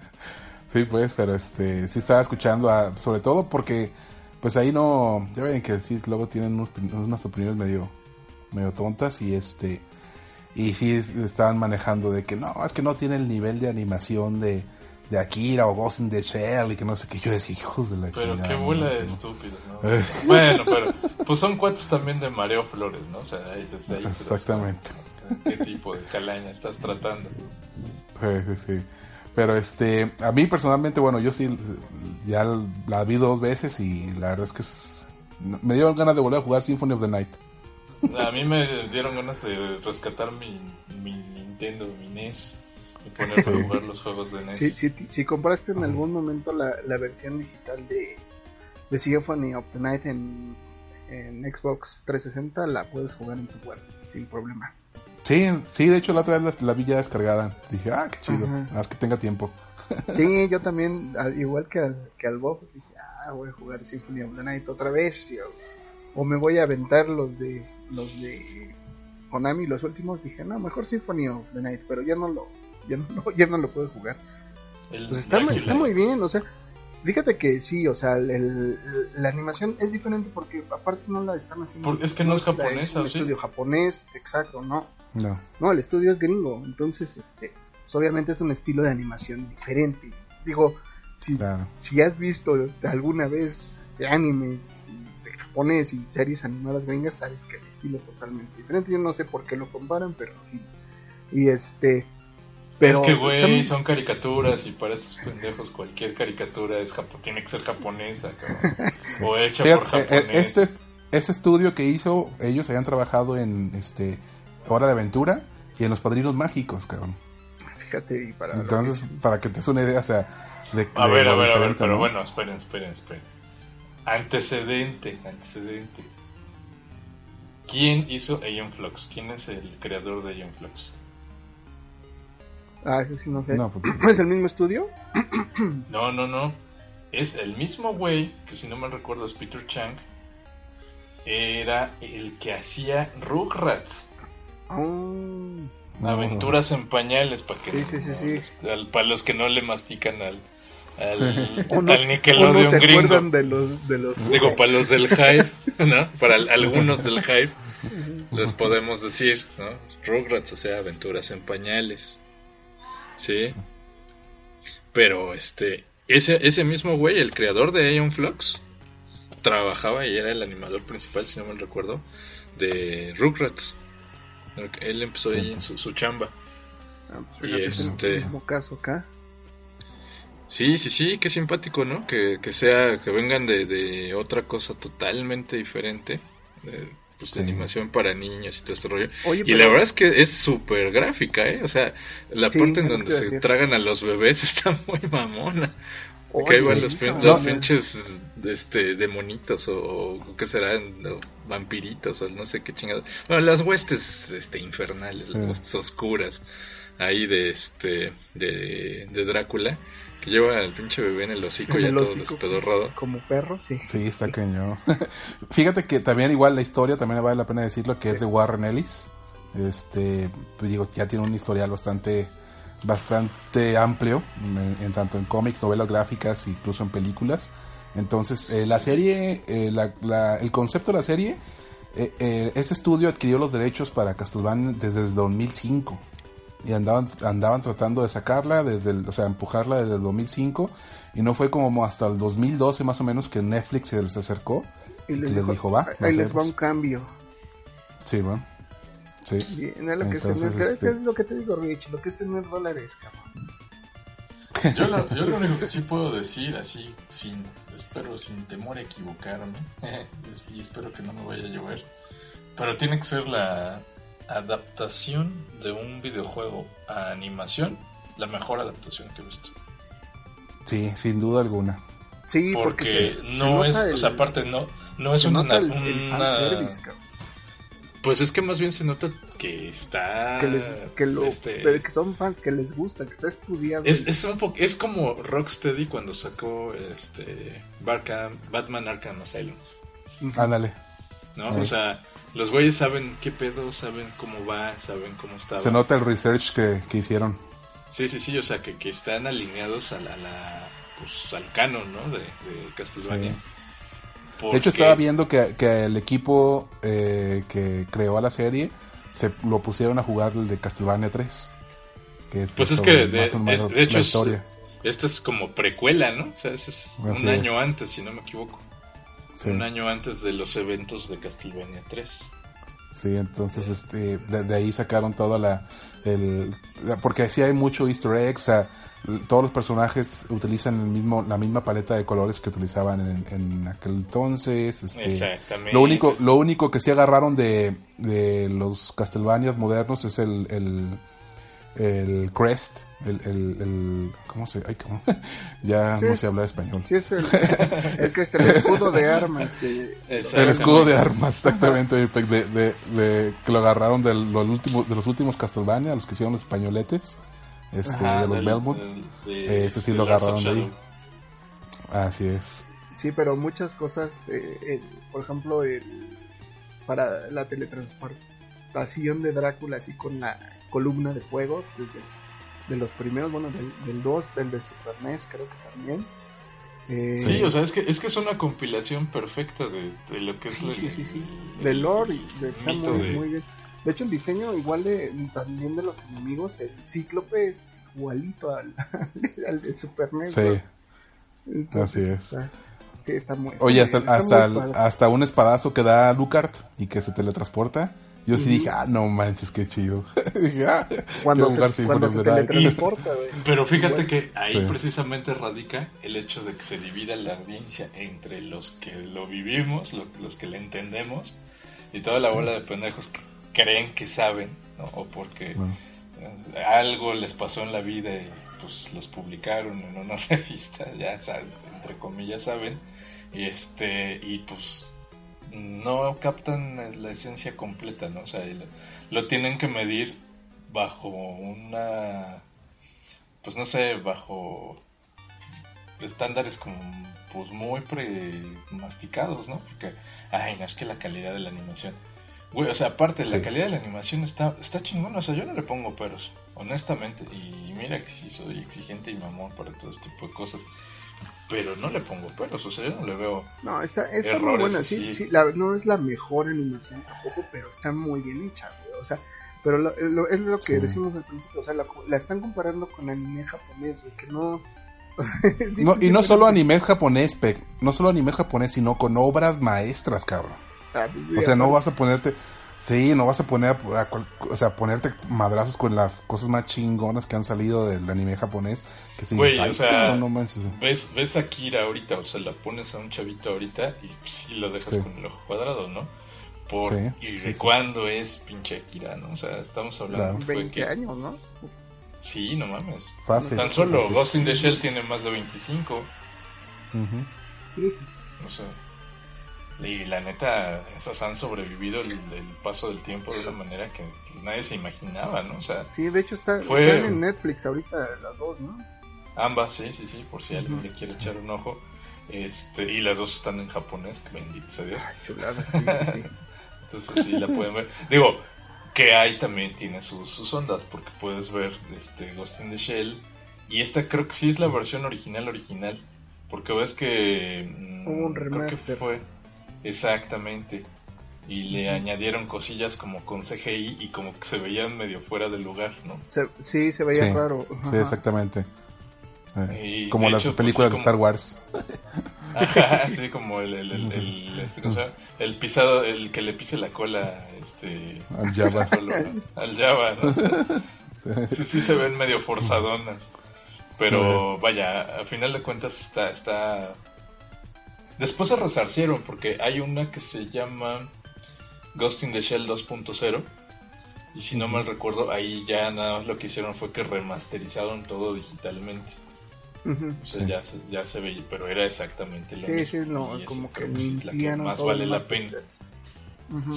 Sí, pues, pero este, sí estaba escuchando, a- sobre todo porque, pues ahí no, ya ven que sí, luego tienen unos unas opiniones medio, medio tontas y este, y sí es- estaban manejando de que no, es que no tiene el nivel de animación de, de Akira o Ghost in the Shell y que no sé qué, yo decía, hijos de la Pero chingada, qué bola de no". estúpidos, ¿no? Eh. Bueno, pero pues son cuates también de Mareo Flores, ¿no? O sea, ahí, desde ahí das Exactamente. ¿Qué tipo de calaña estás tratando? Sí, sí, sí. Pero este, a mí personalmente, bueno, yo sí ya la vi dos veces y la verdad es que es- me dio ganas de volver a jugar Symphony of the Night. A mí me dieron ganas de rescatar mi, mi Nintendo, mi NES, y a jugar los juegos de NES. Si, si, si compraste en algún momento la, la versión digital de, de Symphony of the Night en, en Xbox 360, la puedes jugar en tu web sin problema. Sí, sí, de hecho la otra vez la, la vi ya descargada. Dije, ah, qué chido, más que tenga tiempo. Sí, yo también, al- igual que al, que al Bob, dije, ah, voy a jugar Symphony of the Night otra vez. y- o me voy a aventar los de los de Konami, los últimos. Dije, no, mejor Symphony of the Night, pero ya no lo, ya no, lo- ya no lo puedo jugar. El Pues está, muy bien, o sea, fíjate que sí, o sea, el- el- la animación es diferente porque aparte no la están haciendo. Por- es que no es japonesa, hizo un estudio japonés, exacto, no. No. No, el estudio es gringo, entonces, este, pues obviamente es un estilo de animación diferente. Digo, si, Claro. si has visto alguna vez este anime de japonés y series animadas gringas, sabes que el estilo es totalmente diferente. Yo no sé por qué lo comparan, pero sí. Y este, pero es que, güey, son caricaturas y para esos pendejos cualquier caricatura es japo- tiene que ser japonesa, cabrón. O hecha por Fíjate, eh, japoneses. eh, este, es- ese estudio que hizo, ellos habían trabajado en este Hora de Aventura y en Los Padrinos Mágicos, cabrón. Fíjate, y para Entonces, que- para que te des una idea, o sea, de, A de ver, a ver, a ver, pero ¿no? bueno, esperen, esperen, esperen. Antecedente, antecedente. ¿Quién hizo Aeon Flux? ¿Quién es el creador de Aeon Flux? Ah, ese sí no sé. No, ¿Es el mismo estudio? No, no, no. Es el mismo güey, que si no me recuerdo es Peter Chang. Era el que hacía Rugrats. No. Aventuras en pañales, para que Sí, sí, sí, sí. al- para los que no le mastican al, al, no, o Nickelodeon no se gringo. acuerdan de los, de los Digo, para los del Hive, ¿no? Para al- algunos del Hive les podemos decir, ¿no? Rugrats, o sea, aventuras en pañales. Sí. Pero este, ese, ese mismo güey, el creador de Aeon Flux, trabajaba y era el animador principal, si no me recuerdo, de Rugrats. Él empezó ahí en su, su chamba. Ah, pues Y este- mismo caso acá. Sí, sí, sí, qué simpático, ¿no? Que, que sea, que vengan de, de otra cosa totalmente diferente. De, pues, de animación para niños y todo este rollo. Oye, Y pero- la verdad es que es súper gráfica, ¿eh? O sea, la Sí, parte en donde se decir. tragan a los bebés está muy mamona. Oye, que ahí van los, pin- cabrón. los No. pinches este, demonitos o, o qué serán, o vampiritos o no sé qué chingados. Bueno, las huestes este, infernales, Sí. las huestes oscuras ahí de este de, de Drácula que lleva al pinche bebé en el hocico En ya todo despedorrado. Como perro, sí. Sí, está cañón. Fíjate que también igual la historia, también vale la pena decirlo, que es de Warren Ellis. Este, pues digo, ya tiene un historial bastante bastante amplio, en, en tanto en cómics, novelas gráficas, incluso en películas. Entonces, eh, la serie, eh, la- la- el concepto de la serie, eh, eh, ese estudio adquirió los derechos para Castlevania desde el 2005 y andaban andaban tratando de sacarla desde el, o sea empujarla desde el 2005 y no fue como hasta el 2012 más o menos que Netflix se les acercó Y les dijo, va, ahí les va vemos". un cambio. sí bueno sí Bien, es lo que es Entonces, este- es lo que te digo, Rich, lo que es tener dólares, cabrón. Yo lo, yo lo único que sí puedo decir, así, sin, espero sin temor a equivocarme, y espero que no me vaya a llover, pero tiene que ser la adaptación de un videojuego a animación, la mejor adaptación que he visto. sí sin duda alguna Sí, porque, Porque se- se no es, el- o sea, aparte no, no es una, el, el una- pues es que más bien se nota que está, Que, les, que, lo, este, pero que son fans, que les gusta, que está estudiado. Es, es un po- es como Rocksteady cuando sacó este Barkham- Batman Arkham Asylum, ándale ¿no? Sí. O sea, los güeyes saben qué pedo, saben cómo va, saben cómo está. se nota el research que, que hicieron Sí, sí, sí, o sea, que, que están alineados a la, a la- pues, al canon, ¿no? De, de Castlevania. Sí. de hecho estaba viendo que, que el equipo eh, que creó a la serie se lo pusieron a jugar el de Castlevania 3 que es, Pues es que de, más o es- de hecho es- esta es como precuela, ¿no? O sea, ese es Así un año es. antes, si no me equivoco. Sí. Un año antes de los eventos de Castlevania 3. Sí, entonces este, de, de ahí sacaron toda la, el, la- porque así hay mucho Easter egg, o sea, todos los personajes utilizan el mismo, la misma paleta de colores que utilizaban en, en aquel entonces, este, Exactamente. lo único, lo único que sí agarraron de, de los Castlevanias modernos es el, el, el crest, el, el, el- ¿cómo se, ay, cómo? ya Sí, no es- sé hablar español. Sí, es el, el que es el escudo de armas. De, El escudo de armas, exactamente, de, de- de- que lo agarraron de los últimos, de los últimos Castlevania, los que hicieron los españoletes, este, Ajá, de los del- Belmont. Ese sí lo agarraron de ahí. Así es. Sí, pero muchas cosas, eh, el- por ejemplo, el, para la teletransportación de Drácula, así con la columna de fuego, pues, es de, los primeros, bueno, del, del 2, del de Super NES, creo que también. Eh, Sí, o sea, es que, es que es una compilación perfecta de, de lo que es sí, el- sí, sí, sí. el- De lore, y de- el está muy, de- muy bien. De hecho, el diseño igual de también de los enemigos, el cíclope es igualito al, al de Super NES. Sí. ¿no? Entonces, así es. está- sí, está muy está Oye, hasta, bien, está hasta, muy el- padre. hasta un espadazo que da Lucart y que se teletransporta. Yo sí dije, ah, no manches, qué chido. dije, ah, cuando quiero jugar se, cuando se teletransporta, güey. Pero fíjate que ahí Sí. precisamente radica el hecho de que se divida la audiencia entre los que lo vivimos, lo- los que le entendemos, y toda la bola de pendejos que creen que saben, ¿no? o porque Bueno, eh, algo les pasó en la vida y pues los publicaron en una revista, ya saben, entre comillas saben, y este, y pues no captan la esencia completa, ¿no? O sea, lo tienen que medir bajo una, pues no sé, bajo estándares como pues muy pre-masticados, ¿no? Porque, ay, no es que la calidad de la animación. Güey, o sea, aparte, la Sí. calidad de la animación está, está chingona, o sea, yo no le pongo peros, honestamente. Y mira que sí soy exigente y mamón para todo este tipo de cosas. Pero no le pongo peros, o sea, yo no le veo. No, está, está muy buena, sí, sí, la- no es la mejor animación tampoco, pero está muy bien hecha, güey, o sea, pero lo- lo- es lo que Sí. decimos al principio, o sea, la, la están comparando con anime japonés, güey, que no... y no solo anime japonés, Pec, no solo anime japonés, sino con obras maestras, cabrón. Ah, O sea, no vas a ponerte. Sí, no vas a poner, a, a cual- o sea, ponerte madrazos con las cosas más chingonas que han salido del anime japonés. Que si Güey, o "Ay, sea, cabrón, no manches". ves, ves a Kira ahorita, o sea, la pones a un chavito ahorita y sí lo dejas Sí. con el ojo cuadrado, ¿no? Por, Sí, ¿Y sí, de sí. cuándo es pinche Akira, no? O sea, estamos hablando Claro. fue 20 que- años, ¿no? Sí, no mames. Fácil. Tan solo fácil. Ghost in the Shell tiene más de 25. Ujú. O sea, y la neta, esas han sobrevivido el, el paso del tiempo de una manera que, que nadie se imaginaba, ¿no? O sea, Sí, de hecho está, Fue- están en Netflix ahorita las dos, ¿no? ambas, sí, sí, sí, por si alguien le quiere echar un ojo. Este, y las dos están en japonés, que bendito sea Dios. Ay, chulada, sí, sí, sí. Entonces sí la pueden ver. Digo, que hay también tiene sus, sus ondas, porque puedes ver este Ghost in the Shell. Y esta creo que sí es la versión original original. Porque ves que... mm, Hubo un creo que remaster. fue exactamente. Y le añadieron cosillas como con CGI y como que se veían medio fuera del lugar, ¿no? Se- sí, se veía Sí, raro. Sí, exactamente. Eh, Y, como las hecho, pues, películas de como- Star Wars. Ajá, sí, como el, el, el, el, este, ¿cómo se llama? el pisado, el que le pise la cola este, Al Java. solo, ¿no? al Java, ¿no? O sea, sí, sí se ven medio forzadonas. Pero vaya, a final de cuentas está, está... Después se resarcieron porque hay una que se llama Ghost in the Shell 2.0 y si no mal recuerdo ahí ya nada más lo que hicieron fue que remasterizaron todo digitalmente. O sea, Sí. ya, se, ya se veía, pero era exactamente lo Sí, mismo. sí, no, y como que es la que más vale la pena.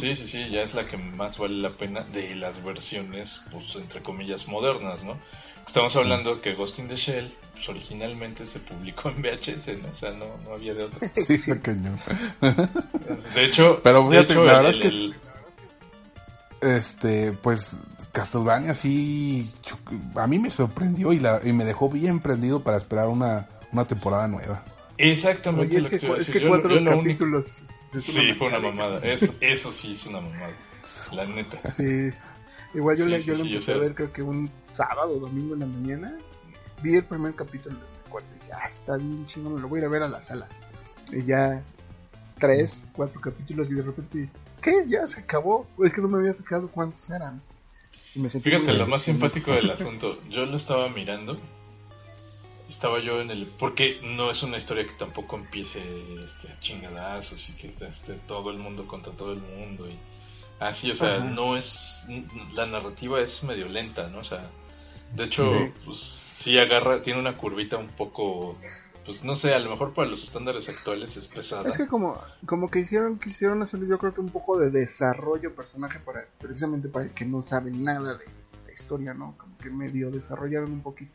Sí, sí, sí, ya es la que más vale la pena de las versiones, pues, entre comillas, modernas, ¿no? Estamos hablando que Ghost in the Shell, pues, originalmente se publicó en VHS, ¿no? O sea, no, no había de otra. Sí, cañón. De hecho, Pero de fíjate, hecho, la el- verdad es que- el- Este, pues Castlevania sí, yo- a mí me sorprendió y, la, y me dejó bien prendido para esperar una, una temporada nueva. exactamente Oye, es lo que, es Yo- cuatro yo único- capítulos. es Sí, fue una mamada. Eso, eso sí es una mamada. La neta. Sí. Igual yo, Sí, le, sí, yo lo sí, empecé a ver creo que un sábado domingo en la mañana. Vi el primer capítulo del cuarto y dije, ah, está bien chingón, lo voy a ir a ver a la sala. Y ya tres, cuatro capítulos y de repente, ¿qué? Ya se acabó. Es que no me había fijado cuántos eran. Y me sentí Fíjate, lo más simpático del asunto, yo lo estaba mirando, estaba yo en el... Porque no es una historia que tampoco empiece este, a chingadazos y que esté, esté todo el mundo contra todo el mundo y... Así, o sea, Ajá. no es... La narrativa es medio lenta, ¿no? O sea, de hecho, Sí. pues sí agarra, tiene una curvita un poco... Pues no sé, a lo mejor para los estándares actuales es pesada. Es que como, como que hicieron, quisieron hacer yo creo que un poco de desarrollo personaje para, precisamente para el que no sabe nada de la historia, ¿no? Como que medio desarrollaron un poquito.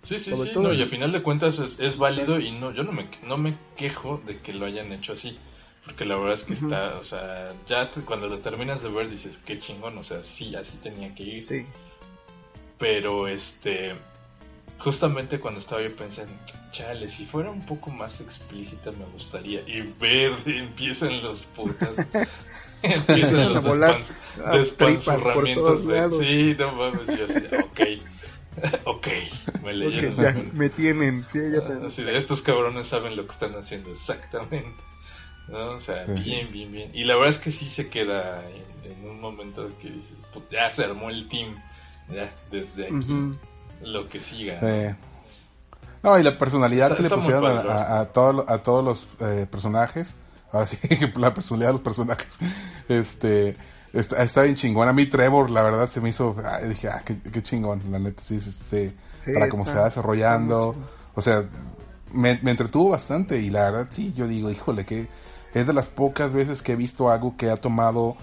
Sí, sí, Sobre sí, todo no, y a final de cuentas es, es válido y no, yo no me, no me quejo de que lo hayan hecho así, porque la verdad es que Ujú. está, o sea, ya te- cuando lo terminas de ver dices, qué chingón, o sea, sí, así tenía que ir, Sí. pero este, justamente cuando estaba yo pensando, chale, si fuera un poco más explícita me gustaría, y ver, empiezan los putas, empiezan los despans- a tripas por despanzurramientos de, sí, no mames, yo así, ok, ok, me leyeron Ok, la ya me tienen, sí, ya te... Así de estos cabrones saben lo que están haciendo exactamente. ¿No? O sea, Sí. bien, bien, bien. Y la verdad es que sí se queda en, en un momento que dices, "Put, ya se armó el team. Ya, desde aquí, lo que siga. No, y la personalidad Está- que le está pusieron a, padre, a, a todo- a todos los eh, personajes, ahora sí, la personalidad de los personajes, este, está, está bien chingón. A mí Trevor, la verdad, se me hizo, ah, dije, ah, qué, qué chingón, la neta, sí, este, Sí, para cómo se va desarrollando, o sea, me, me entretuvo bastante y la verdad, sí, yo digo, híjole, que es de las pocas veces que he visto algo que ha tomado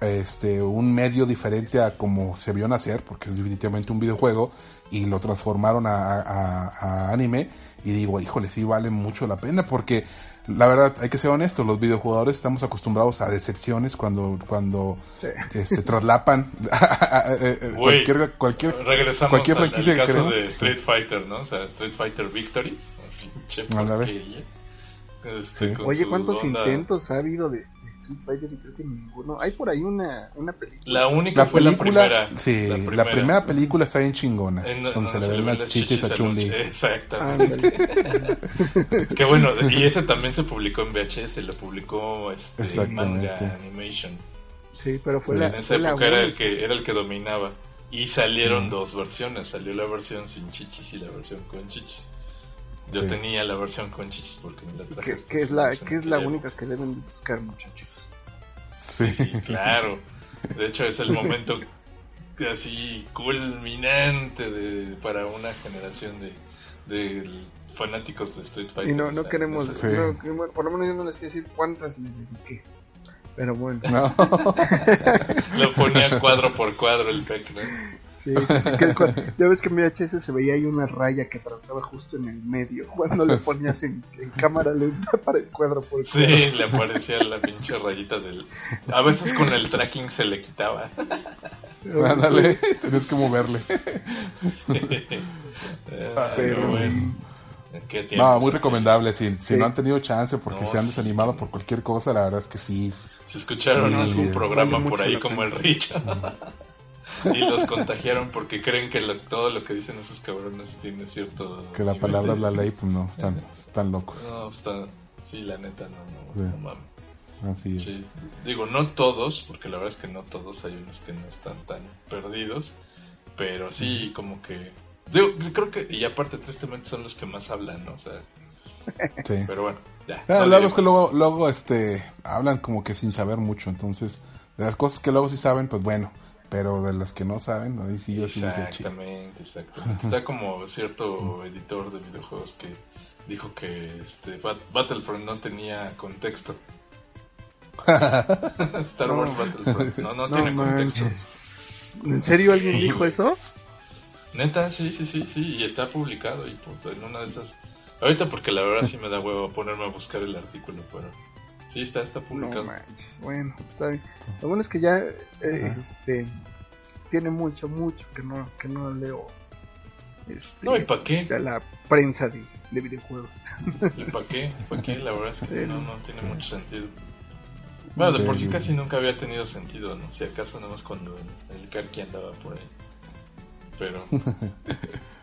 este un medio diferente a como se vio nacer, porque es definitivamente un videojuego, y lo transformaron a, a- a anime, y digo, híjole, sí vale mucho la pena, porque la verdad, hay que ser honestos, los videojugadores estamos acostumbrados a decepciones cuando, cuando Sí. este, traslapan Güey, cualquier, cualquier, Regresamos cualquier al, al franquicia que de Street Fighter, ¿no? O sea, Street Fighter Victory. Pinche. Este, Oye, ¿cuántos onda- intentos ha habido de, de Street Fighter? Y creo que ninguno. Hay por ahí una, una película. La única La fue película, la primera. sí, la primera. película está bien chingona, En- donde se le ven las chichis a Chun-Li. Exactamente. Ándale. Que bueno, y ese también se publicó en VHS, lo publicó este. Manga Animation. Sí, pero fue Sí, la. en esa fue la época era el que era el que dominaba. Y salieron Mm. dos versiones, salió la versión sin chichis y la versión con chichis. Yo Sí. tenía la versión con chichis porque me la traje. Que, es la, que es la única que deben de buscar, muchachos. Sí. Sí, claro. De hecho es el momento así culminante de, para una generación de, de fanáticos de Street Fighter. Y no, no queremos, Sí. no, por lo menos yo no les quiero decir cuántas les dediqué. Pero bueno, No. Lo ponía cuadro por cuadro el PEC, ¿no? Sí, sí, que ya ves que en VHS se veía ahí una raya que atravesaba justo en el medio. Cuando le ponías en, en cámara lenta para el cuadro por Sí, cuadro. le aparecía la pinche rayita del... A veces con el tracking se le quitaba. Ándale, tenés que moverle. Ah, Pero- bueno. Qué No, muy recomendable. Si, si Sí. no han tenido chance porque No, se han sí. desanimado por cualquier cosa, la verdad es que sí. Si escucharon Sí, algún sí, programa por ahí como el Rich y los contagiaron porque creen que lo- todo lo que dicen esos cabrones tiene cierto... Que la palabra de- es la ley, pues no, están, están locos. No, está... Sí, la neta, no, no, Sí. no mames. Así es. Sí. Digo, no todos, porque la verdad es que no todos, hay unos que no están tan perdidos, pero sí, como que... Digo, creo que, y aparte tristemente son los que más hablan, ¿no? O sea, Sí. pero bueno, ya. Ah, no luego es que luego, luego este, hablan como que sin saber mucho, entonces, de las cosas que luego sí saben, pues bueno, pero de las que no saben, ahí sí yo sí dije. Exactamente, exactamente. Está como cierto editor de videojuegos que dijo que este Bat- Battlefront no tenía contexto. Star No. Wars Battlefront no, no, No tiene contexto. manches. ¿En serio alguien Sí, dijo güey. eso? Neta, sí, sí, sí, sí, y está publicado y pues, en una de esas... Ahorita porque la verdad sí me da huevo ponerme a buscar el artículo, pero sí está, está No publicado. manches, bueno, está bien. Lo bueno es que ya eh, este tiene mucho, mucho que no, que no leo este, No, ¿y para qué? la prensa de, de videojuegos. ¿Y para qué? ¿Para qué? La verdad es que Sí. no, no tiene mucho sentido. Bueno, de por sí sí. casi nunca había tenido sentido, ¿no? Si acaso nada más cuando el, el Karki andaba por ahí. Pero...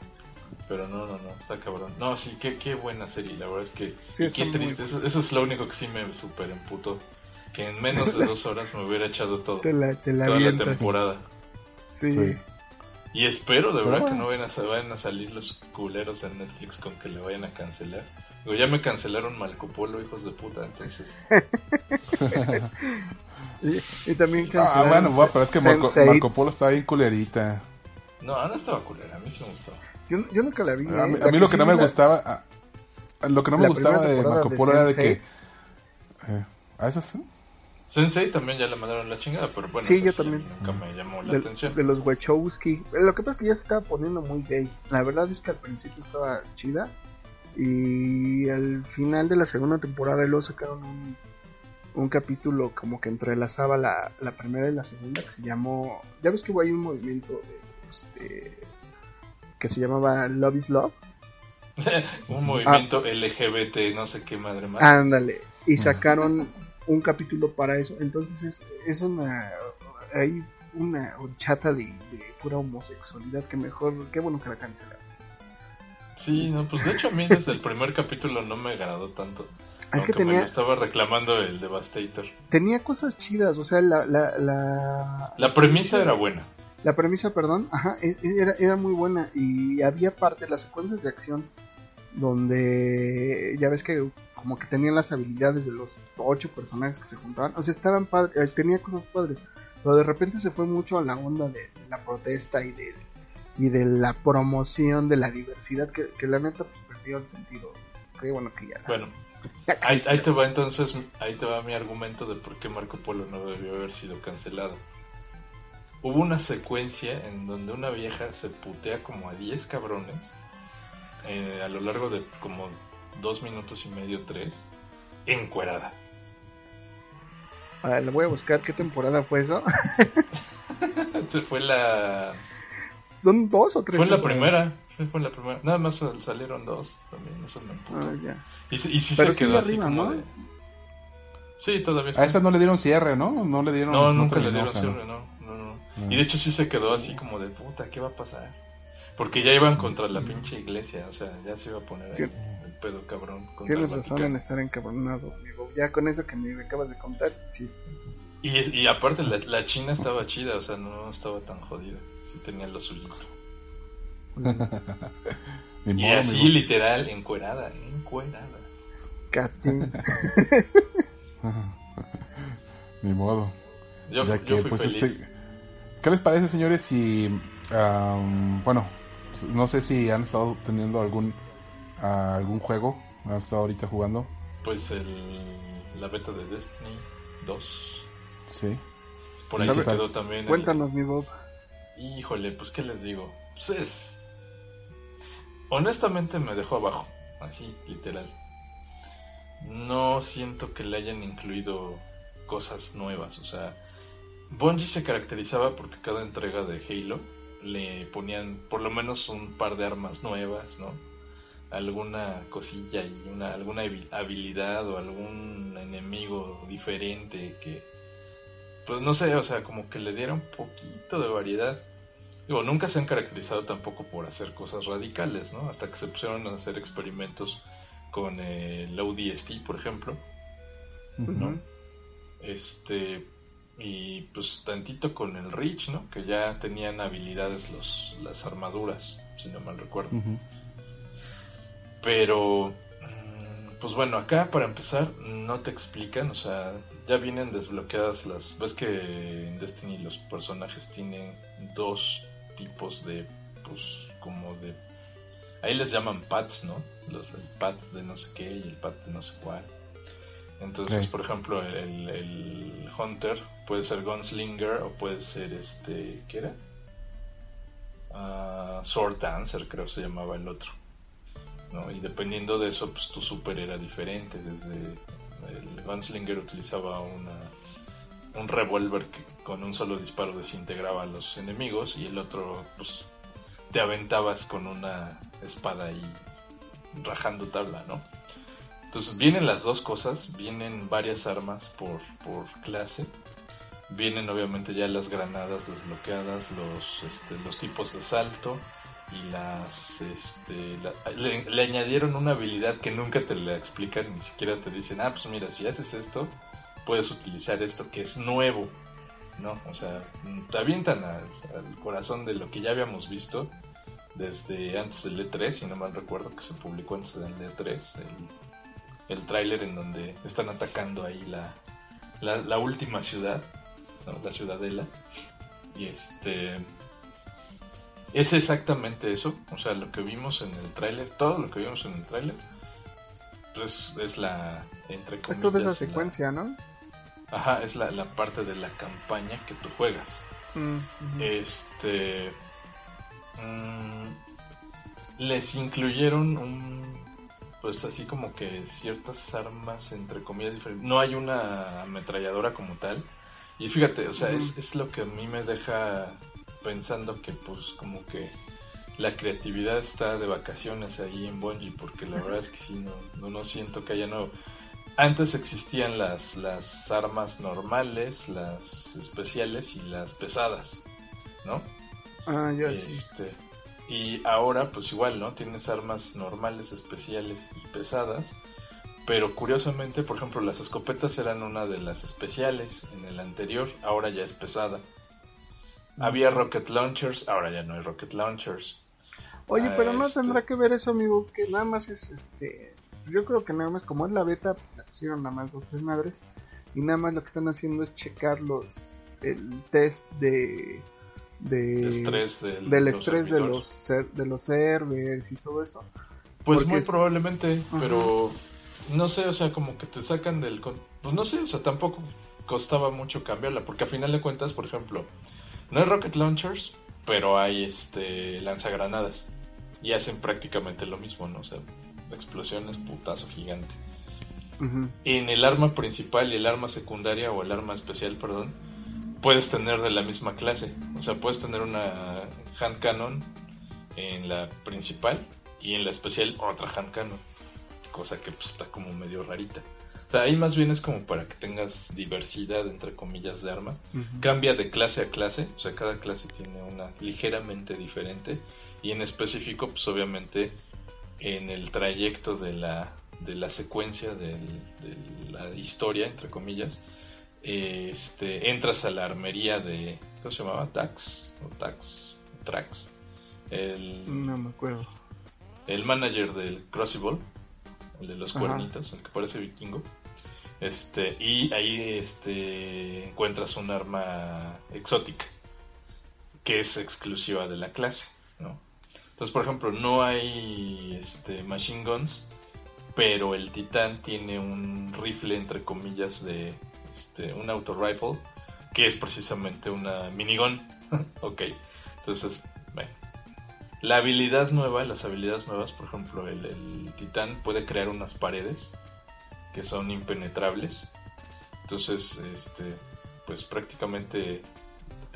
Pero no, no, no, está cabrón. No, sí, qué, qué buena serie, la verdad es que... Sí, qué triste, eso, eso es lo único que sí me super emputó. Que en menos de dos horas me hubiera echado todo. Te la, te la Toda la temporada. Sí. Sí. Y espero de verdad que no vayan a, sa- vayan a salir los culeros de Netflix con que le vayan a cancelar. Digo, ya me cancelaron Marco Polo, hijos de puta, entonces... Y, y también Ah, cancelaron bueno, bueno, pero es que Marco, Sense8. Marco Polo está bien culerita. No, no estaba culera, a mí sí me gustaba. Yo, yo nunca la vi. A mí, eh. a mí lo que sí no me la- gustaba, lo que no me la gustaba de Marco Polo era de Sense8. que... Eh, ¿A eso sí? Sensei también ya le mandaron la chingada, pero bueno, Sí, yo también. Nunca me llamó la de, atención. de los Wachowski. Lo que pasa es que ya se estaba poniendo muy gay. La verdad es que al principio estaba chida. Y al final de la segunda temporada luego sacaron un, un capítulo como que entrelazaba la, la primera y la segunda que se llamó... Ya ves que hubo ahí un movimiento de, este, que se llamaba Love is Love. Un movimiento LGBT, no sé qué madre más. Ándale. Y sacaron un capítulo para eso. Entonces es, es una... Hay una horchata de, de pura homosexualidad que mejor... Qué bueno que la cancelaron. Sí, no, pues de hecho a mí desde el primer capítulo no me agradó tanto. Ah, Es que Aunque me tenía, lo estaba reclamando el Devastator. tenía cosas chidas, o sea, la, la, la, La premisa era buena. La premisa, perdón, ajá, e- e- era, era muy buena y había partes, las secuencias de acción donde ya ves que como que tenían las habilidades de los ocho personajes que se juntaban, o sea, estaban padres, eh, tenía cosas padres, pero de repente se fue mucho a la onda de, de la protesta y de, y de la promoción de la diversidad que, que la neta pues perdió el sentido. Bueno que ya. la- Bueno, ya ahí, te va entonces, ahí te va mi argumento de por qué Marco Polo no debió haber sido cancelado. Hubo una secuencia en donde una vieja se putea como a 10 cabrones eh, a lo largo de como dos minutos y medio, tres, encuerada. A ver, le voy a buscar qué temporada fue eso. Se fue la ¿Son dos o tres? fue la primera, fue, la primera. Nada más salieron dos también, eso me. Ah, ya. Y, y sí Pero se quedó así arriba, como ¿no? de... Sí, todavía A sí. esa no le dieron cierre, ¿no? No le dieron... No, nunca le terminó, dieron cierre, no, Y de hecho sí se quedó así como de puta, ¿qué va a pasar? Porque ya iban contra la pinche iglesia, o sea, ya se iba a poner ahí el pedo cabrón. Tienes razón Vaticano. en estar encabronado, amigo. Ya con eso que me acabas de contar, sí. Y, es- y aparte la, la china estaba chida, o sea, no estaba tan jodida. Sí tenía lo suyito. Y modo, así amigo. literal, encuerada, encuerada. Katy. Ni modo. Yo, ya yo que, fui pues, feliz. este, ¿Qué les parece, señores? Si, am, bueno, no sé si han estado teniendo algún ah, algún juego, han estado ahorita jugando, Pues el, la beta de Destiny 2. sí. Por ahí ¿Sabe- se quedó también. el- Cuéntanos, mi Bob. Híjole, pues qué les digo. Pues es. Honestamente me dejó abajo. Así, literal. No siento que le hayan incluido cosas nuevas. O sea, Bungie se caracterizaba porque cada entrega de Halo le ponían por lo menos un par de armas nuevas, ¿no? Alguna cosilla y una, alguna habi- habilidad o algún enemigo diferente que pues no sé, o sea, como que le dieron un poquito de variedad. Digo, nunca se han caracterizado tampoco por hacer cosas radicales, ¿no? Hasta que se pusieron a hacer experimentos con eh, el ODST, por ejemplo, ¿no? Este, y pues tantito con el Reach, ¿no? Que ya tenían habilidades los, las armaduras, si no mal recuerdo. Pero, mm, pues bueno, acá para empezar no te explican, o sea, ya vienen desbloqueadas las... Ves que en Destiny los personajes tienen dos tipos de, pues, como de... Ahí les llaman pads, ¿no? Los del pad de no sé qué y el pad de no sé cuál. Entonces, por ejemplo, el, el Hunter puede ser Gunslinger o puede ser este... ¿Qué era? Ah, Sword Dancer, creo se llamaba el otro. ¿no? Y dependiendo de eso, pues tu super era diferente. Desde el Gunslinger utilizaba una, un revólver que con un solo disparo desintegraba a los enemigos y el otro, pues te aventabas con una espada y rajando tabla, ¿no? Entonces vienen las dos cosas, vienen varias armas por, por clase, vienen obviamente ya las granadas desbloqueadas, los, este, los tipos de salto, y las este le, le añadieron una habilidad que nunca te la explican ni siquiera te dicen ah pues mira si haces esto puedes utilizar esto que es nuevo no o sea te avientan al, al corazón de lo que ya habíamos visto desde antes del E3 si no mal recuerdo que se publicó antes del E3 el, el tráiler en donde están atacando ahí la, la, la última ciudad ¿no? la ciudadela y este es exactamente eso, o sea, lo que vimos en el tráiler, todo lo que vimos en el tráiler, pues es la, entre Es toda esa la- secuencia, ¿no? ajá, es la, la parte de la campaña que tú juegas. Mm. Este. mm, les incluyeron un. Pues así como que ciertas armas, entre comillas, diferentes. No hay una ametralladora como tal. Y fíjate, o sea, es, es lo que a mí me deja pensando que, pues, como que la creatividad está de vacaciones ahí en Bungie, porque la verdad es que sí, no, no, no siento que haya no. Antes existían las, las armas normales, las especiales y las pesadas, ¿no? Ah, ya, sí. Este, y ahora, pues igual, ¿no? Tienes armas normales, especiales y pesadas. Pero curiosamente, por ejemplo, las escopetas eran una de las especiales en el anterior, ahora ya es pesada. Había rocket launchers, ahora ya no hay rocket launchers. Oye, Ah, pero no este- tendrá que ver eso, amigo, que nada más es este. Yo creo que nada más, como es la beta, pusieron nada más dos tres madres. Y nada más lo que están haciendo es checar los. El test de. de estrés del, del estrés de los, ser- de los servers y todo eso. Pues porque muy es- probablemente, Ajá. No sé, o sea, como que te sacan del... con- Pues no sé, o sea, tampoco costaba mucho cambiarla, porque a final de cuentas, por ejemplo, no hay rocket launchers, pero hay este lanzagranadas y hacen prácticamente lo mismo, ¿no? O sea, explosiones, putazo gigante. Ujú. En el arma principal y el arma secundaria o el arma especial, perdón, puedes tener de la misma clase. O sea, puedes tener una hand cannon en la principal y en la especial otra hand cannon. Cosa que pues, está como medio rarita. O sea, ahí más bien es como para que tengas diversidad, entre comillas, de armas. Ujú. Cambia de clase a clase, o sea, cada clase tiene una ligeramente diferente. Y en específico, pues obviamente, en el trayecto de la, de la secuencia del- de la historia, entre comillas, este, entras a la armería de, ¿cómo se llamaba? Tax, o Tax, Trax. El, No me acuerdo. el manager del Crucible, el de los Ajá. cuernitos, el que parece vikingo. Este, y ahí este, encuentras un arma exótica que es exclusiva de la clase, ¿no? Entonces, por ejemplo, no hay este, machine guns, pero el titán tiene un rifle, entre comillas, de este, un auto rifle, que es precisamente una minigun. ok, entonces. La habilidad nueva, las habilidades nuevas, por ejemplo, el, el titán puede crear unas paredes que son impenetrables. Entonces, este, pues prácticamente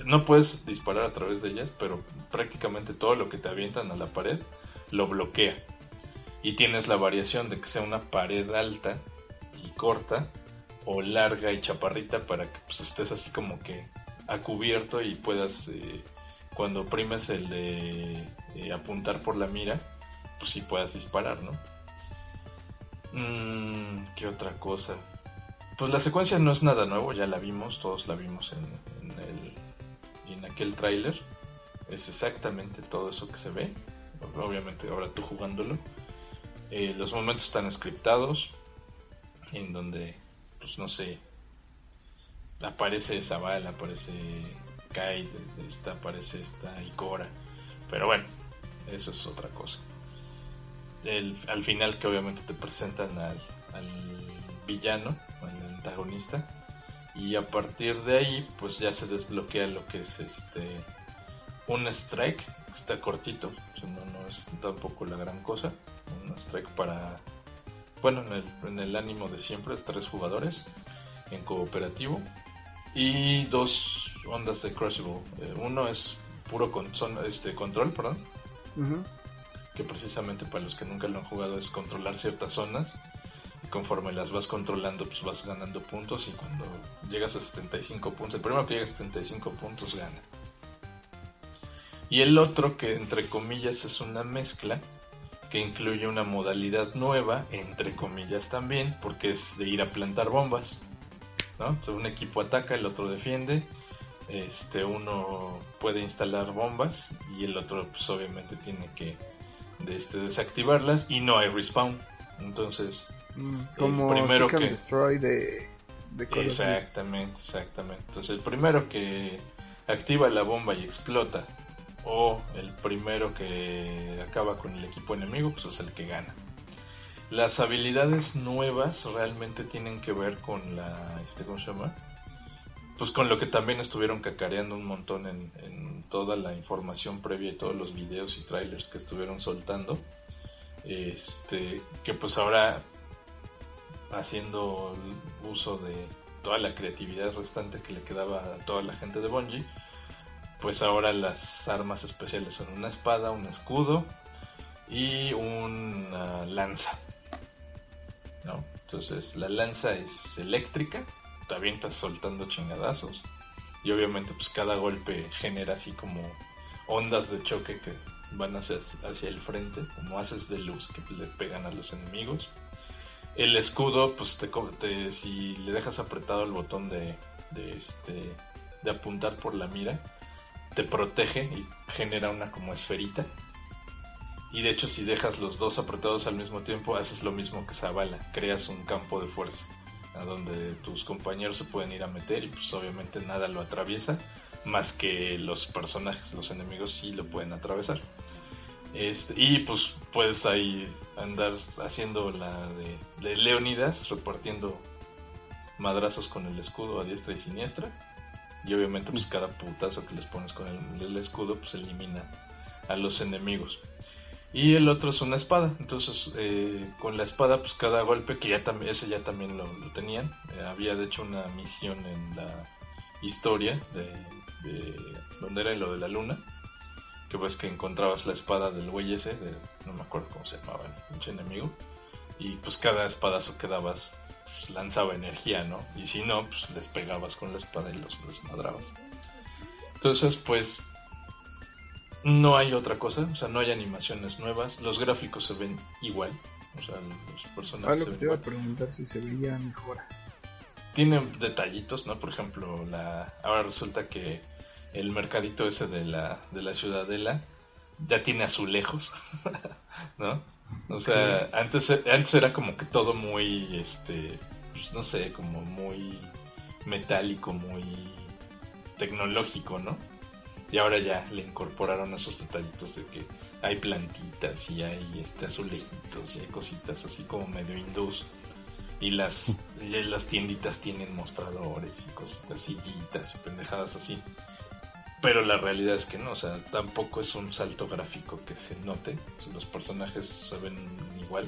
no puedes disparar a través de ellas, pero prácticamente todo lo que te avientan a la pared lo bloquea. Y tienes la variación de que sea una pared alta y corta o larga y chaparrita para que pues, estés así como que a cubierto y puedas eh, cuando oprimes el de eh, apuntar por la mira, pues sí puedas disparar, ¿no? Mm, ¿Qué otra cosa? Pues la secuencia no es nada nuevo, ya la vimos, todos la vimos en, en el, en aquel tráiler. Es exactamente todo eso que se ve. Obviamente ahora tú jugándolo. Eh, los momentos están scriptados, en donde, pues no sé, aparece Zaval, aparece Kai, esta, aparece esta Ikora. Pero bueno, eso es otra cosa. El, al final que obviamente te presentan al, al villano, al antagonista. Y a partir de ahí, pues ya se desbloquea lo que es este un strike, está cortito, o no, no es tampoco la gran cosa. Un strike para, bueno, en el, en el ánimo de siempre, tres jugadores en cooperativo. Y dos ondas de Crucible. Eh, uno es puro con, son, este, control, perdón que precisamente para los que nunca lo han jugado es controlar ciertas zonas y conforme las vas controlando pues vas ganando puntos y cuando llegas a 75 puntos, el primero que llega a 75 puntos gana. Y el otro que entre comillas es una mezcla que incluye una modalidad nueva, entre comillas también, porque es de ir a plantar bombas. ¿no? Entonces, un equipo ataca, el otro defiende, este uno puede instalar bombas y el otro pues obviamente tiene que de este, desactivarlas y no hay respawn. Entonces, Mm, Como primero Seek and que- Destroy de, Call exactamente, exactamente. Entonces, el primero que activa la bomba y explota o el primero que acaba con el equipo enemigo, pues es el que gana. Las habilidades nuevas realmente tienen que ver con la, este, ¿cómo se llama? Pues con lo que también estuvieron cacareando un montón en, toda la información previa y todos los videos y trailers que estuvieron soltando. Este, que pues ahora haciendo uso de toda la creatividad restante que le quedaba a toda la gente de Bungie, pues ahora las armas especiales son una espada, un escudo y una lanza. ¿no? Entonces la lanza es eléctrica, te avientas soltando chingadazos y obviamente pues cada golpe genera así como ondas de choque que van hacia, hacia el frente, como haces de luz que le pegan a los enemigos. El escudo, pues te, te- si le dejas apretado el botón de, de este de apuntar por la mira, te protege y genera una como esferita. Y de hecho, si dejas los dos apretados al mismo tiempo, haces lo mismo que Zavala, creas un campo de fuerza a donde tus compañeros se pueden ir a meter y pues obviamente nada lo atraviesa, más que los personajes, los enemigos sí lo pueden atravesar. Este, y pues puedes ahí andar haciendo la de, de Leonidas, repartiendo madrazos con el escudo a diestra y siniestra. Y obviamente pues cada putazo que les pones con el, el escudo pues elimina a los enemigos. Y el otro es una espada. Entonces, eh, con la espada, pues cada golpe, que ya también, ese ya también lo, lo tenían. Eh, había de hecho una misión en la historia de, de donde era lo de la luna. Que pues que encontrabas la espada del güey ese, no me acuerdo cómo se llamaba el pinche enemigo. Y pues cada espadazo que dabas pues, lanzaba energía, ¿no? Y si no, pues les pegabas con la espada y los desmadrabas. Entonces, pues no hay otra cosa, o sea, no hay animaciones nuevas, los gráficos se ven igual, o sea, los Ah, personajes lo se que ven te iba a preguntar si se veía mejor. tiene detallitos, ¿no? Por ejemplo, la ahora resulta que el mercadito ese de la, de la ciudadela ya tiene azulejos, ¿no? O sea, antes, antes era como que todo muy, este, pues no sé, como muy metálico, muy tecnológico, ¿no? Y ahora ya le incorporaron esos detallitos de que hay plantitas y hay este azulejitos y hay cositas así como medio hindús. Y las, y las tienditas tienen mostradores y cositas, sillitas y pendejadas así. Pero la realidad es que no, o sea, tampoco es un salto gráfico que se note. Los personajes se ven igual.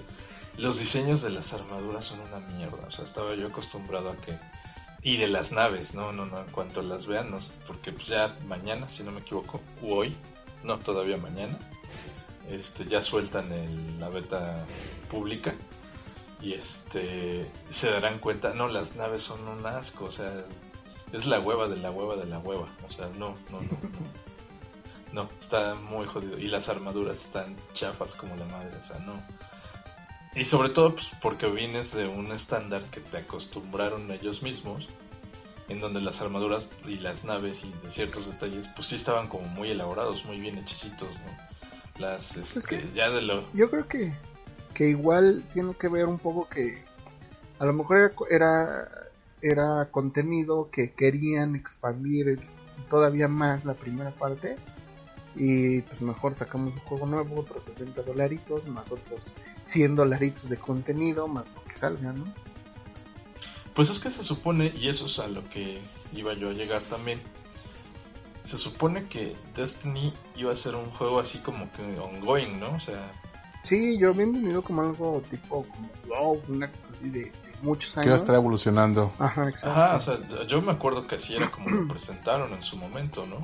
Los diseños de las armaduras son una mierda. O sea, estaba yo acostumbrado a que. Y de las naves, no, no, no, en cuanto las vean, no, porque pues ya mañana, si no me equivoco, o hoy, no, todavía mañana, este, ya sueltan el, la beta pública y este se darán cuenta, no, las naves son un asco, o sea, es la hueva de la hueva de la hueva. O sea, no, no, no. No, está muy jodido. Y las armaduras están chafas como la madre, o sea, no. Y sobre todo pues, porque vienes de un estándar que te acostumbraron ellos mismos, en donde las armaduras y las naves y de ciertos detalles, pues sí estaban como muy elaborados, muy bien hechicitos, ¿no? Las, Pues este, ya de lo... Yo creo que, que igual tiene que ver un poco que a lo mejor era, era, era contenido que querían expandir todavía más la primera parte y pues mejor sacamos un juego nuevo, otros 60 dolaritos, más otros 100 dolaritos de contenido, más lo que salga, ¿no? Pues es que se supone, y eso es a lo que iba yo a llegar también, se supone que Destiny iba a ser un juego así como que ongoing, ¿no? O sea... Sí, yo había entendido como algo tipo como WoW, una cosa así de, de muchos Que va a años. estar evolucionando. Ajá, exacto. Ajá, o sea, yo me acuerdo que así era como lo presentaron en su momento, ¿no?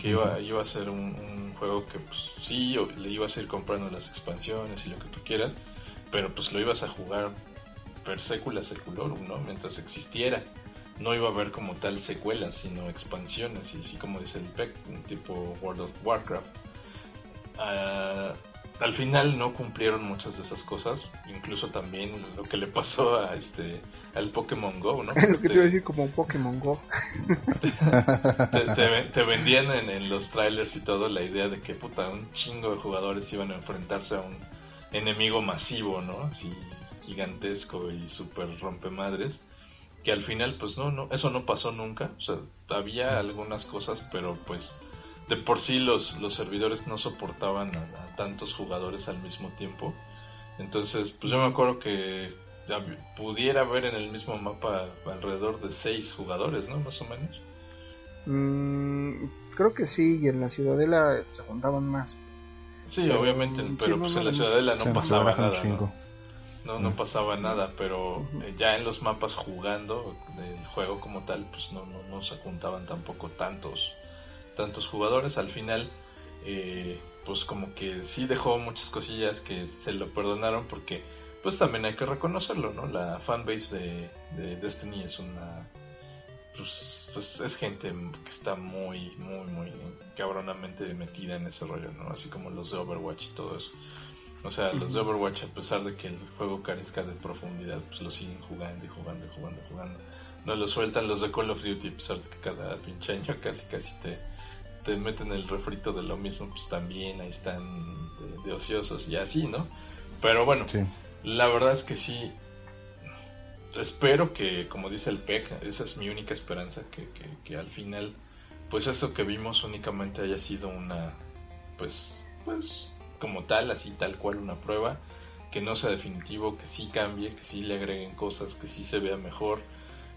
Que iba, iba a ser un, un juego que pues sí, le ibas a ir comprando las expansiones y lo que tú quieras, pero pues lo ibas a jugar per secula seculorum, ¿no? Mientras existiera. No iba a haber como tal secuelas, sino expansiones, y así como dice el PEC, un tipo World of Warcraft. Ah, al final no cumplieron muchas de esas cosas, incluso también lo que le pasó a este al Pokémon Go, ¿no? lo que te iba a decir como un Pokémon Go. te, te- te vendían en, en los trailers y todo la idea de que puta, un chingo de jugadores iban a enfrentarse a un enemigo masivo, ¿no? Así gigantesco y súper rompemadres. Que al final, pues no, no, eso no pasó nunca. O sea, había algunas cosas, pero pues de por sí los, los servidores no soportaban a, a tantos jugadores al mismo tiempo. Entonces, pues yo me acuerdo que ya pudiera haber en el mismo mapa alrededor de seis jugadores, ¿no? Más o menos. Mm, creo que sí, y en la Ciudadela se juntaban más. Sí, Pero, obviamente, sí, pero pues no, en la ciudadela no pasaba nada. ¿no? No, no pasaba nada, pero eh, ya en los mapas jugando del juego como tal, pues no, no, no se juntaban tampoco tantos, tantos jugadores. Al final, eh, pues como que sí dejó muchas cosillas que se lo perdonaron porque, pues también hay que reconocerlo, ¿no? La fanbase de, de Destiny es una pues es, es gente que está muy, muy, muy cabronamente metida en ese rollo, ¿no? Así como los de Overwatch y todo eso. O sea, los de Overwatch, a pesar de que el juego carezca de profundidad, pues lo siguen jugando y jugando y jugando y jugando. No lo sueltan los de Call of Duty, a pesar de que cada pinche año casi casi te, te meten el refrito de lo mismo, pues también ahí están de, de ociosos y así, ¿no? Pero bueno, Sí. la verdad es que sí. Espero que, como dice el PEC, esa es mi única esperanza, que, que, que al final, pues esto que vimos únicamente haya sido una, pues, pues, como tal, así tal cual una prueba, que no sea definitivo, que sí cambie, que sí le agreguen cosas, que sí se vea mejor.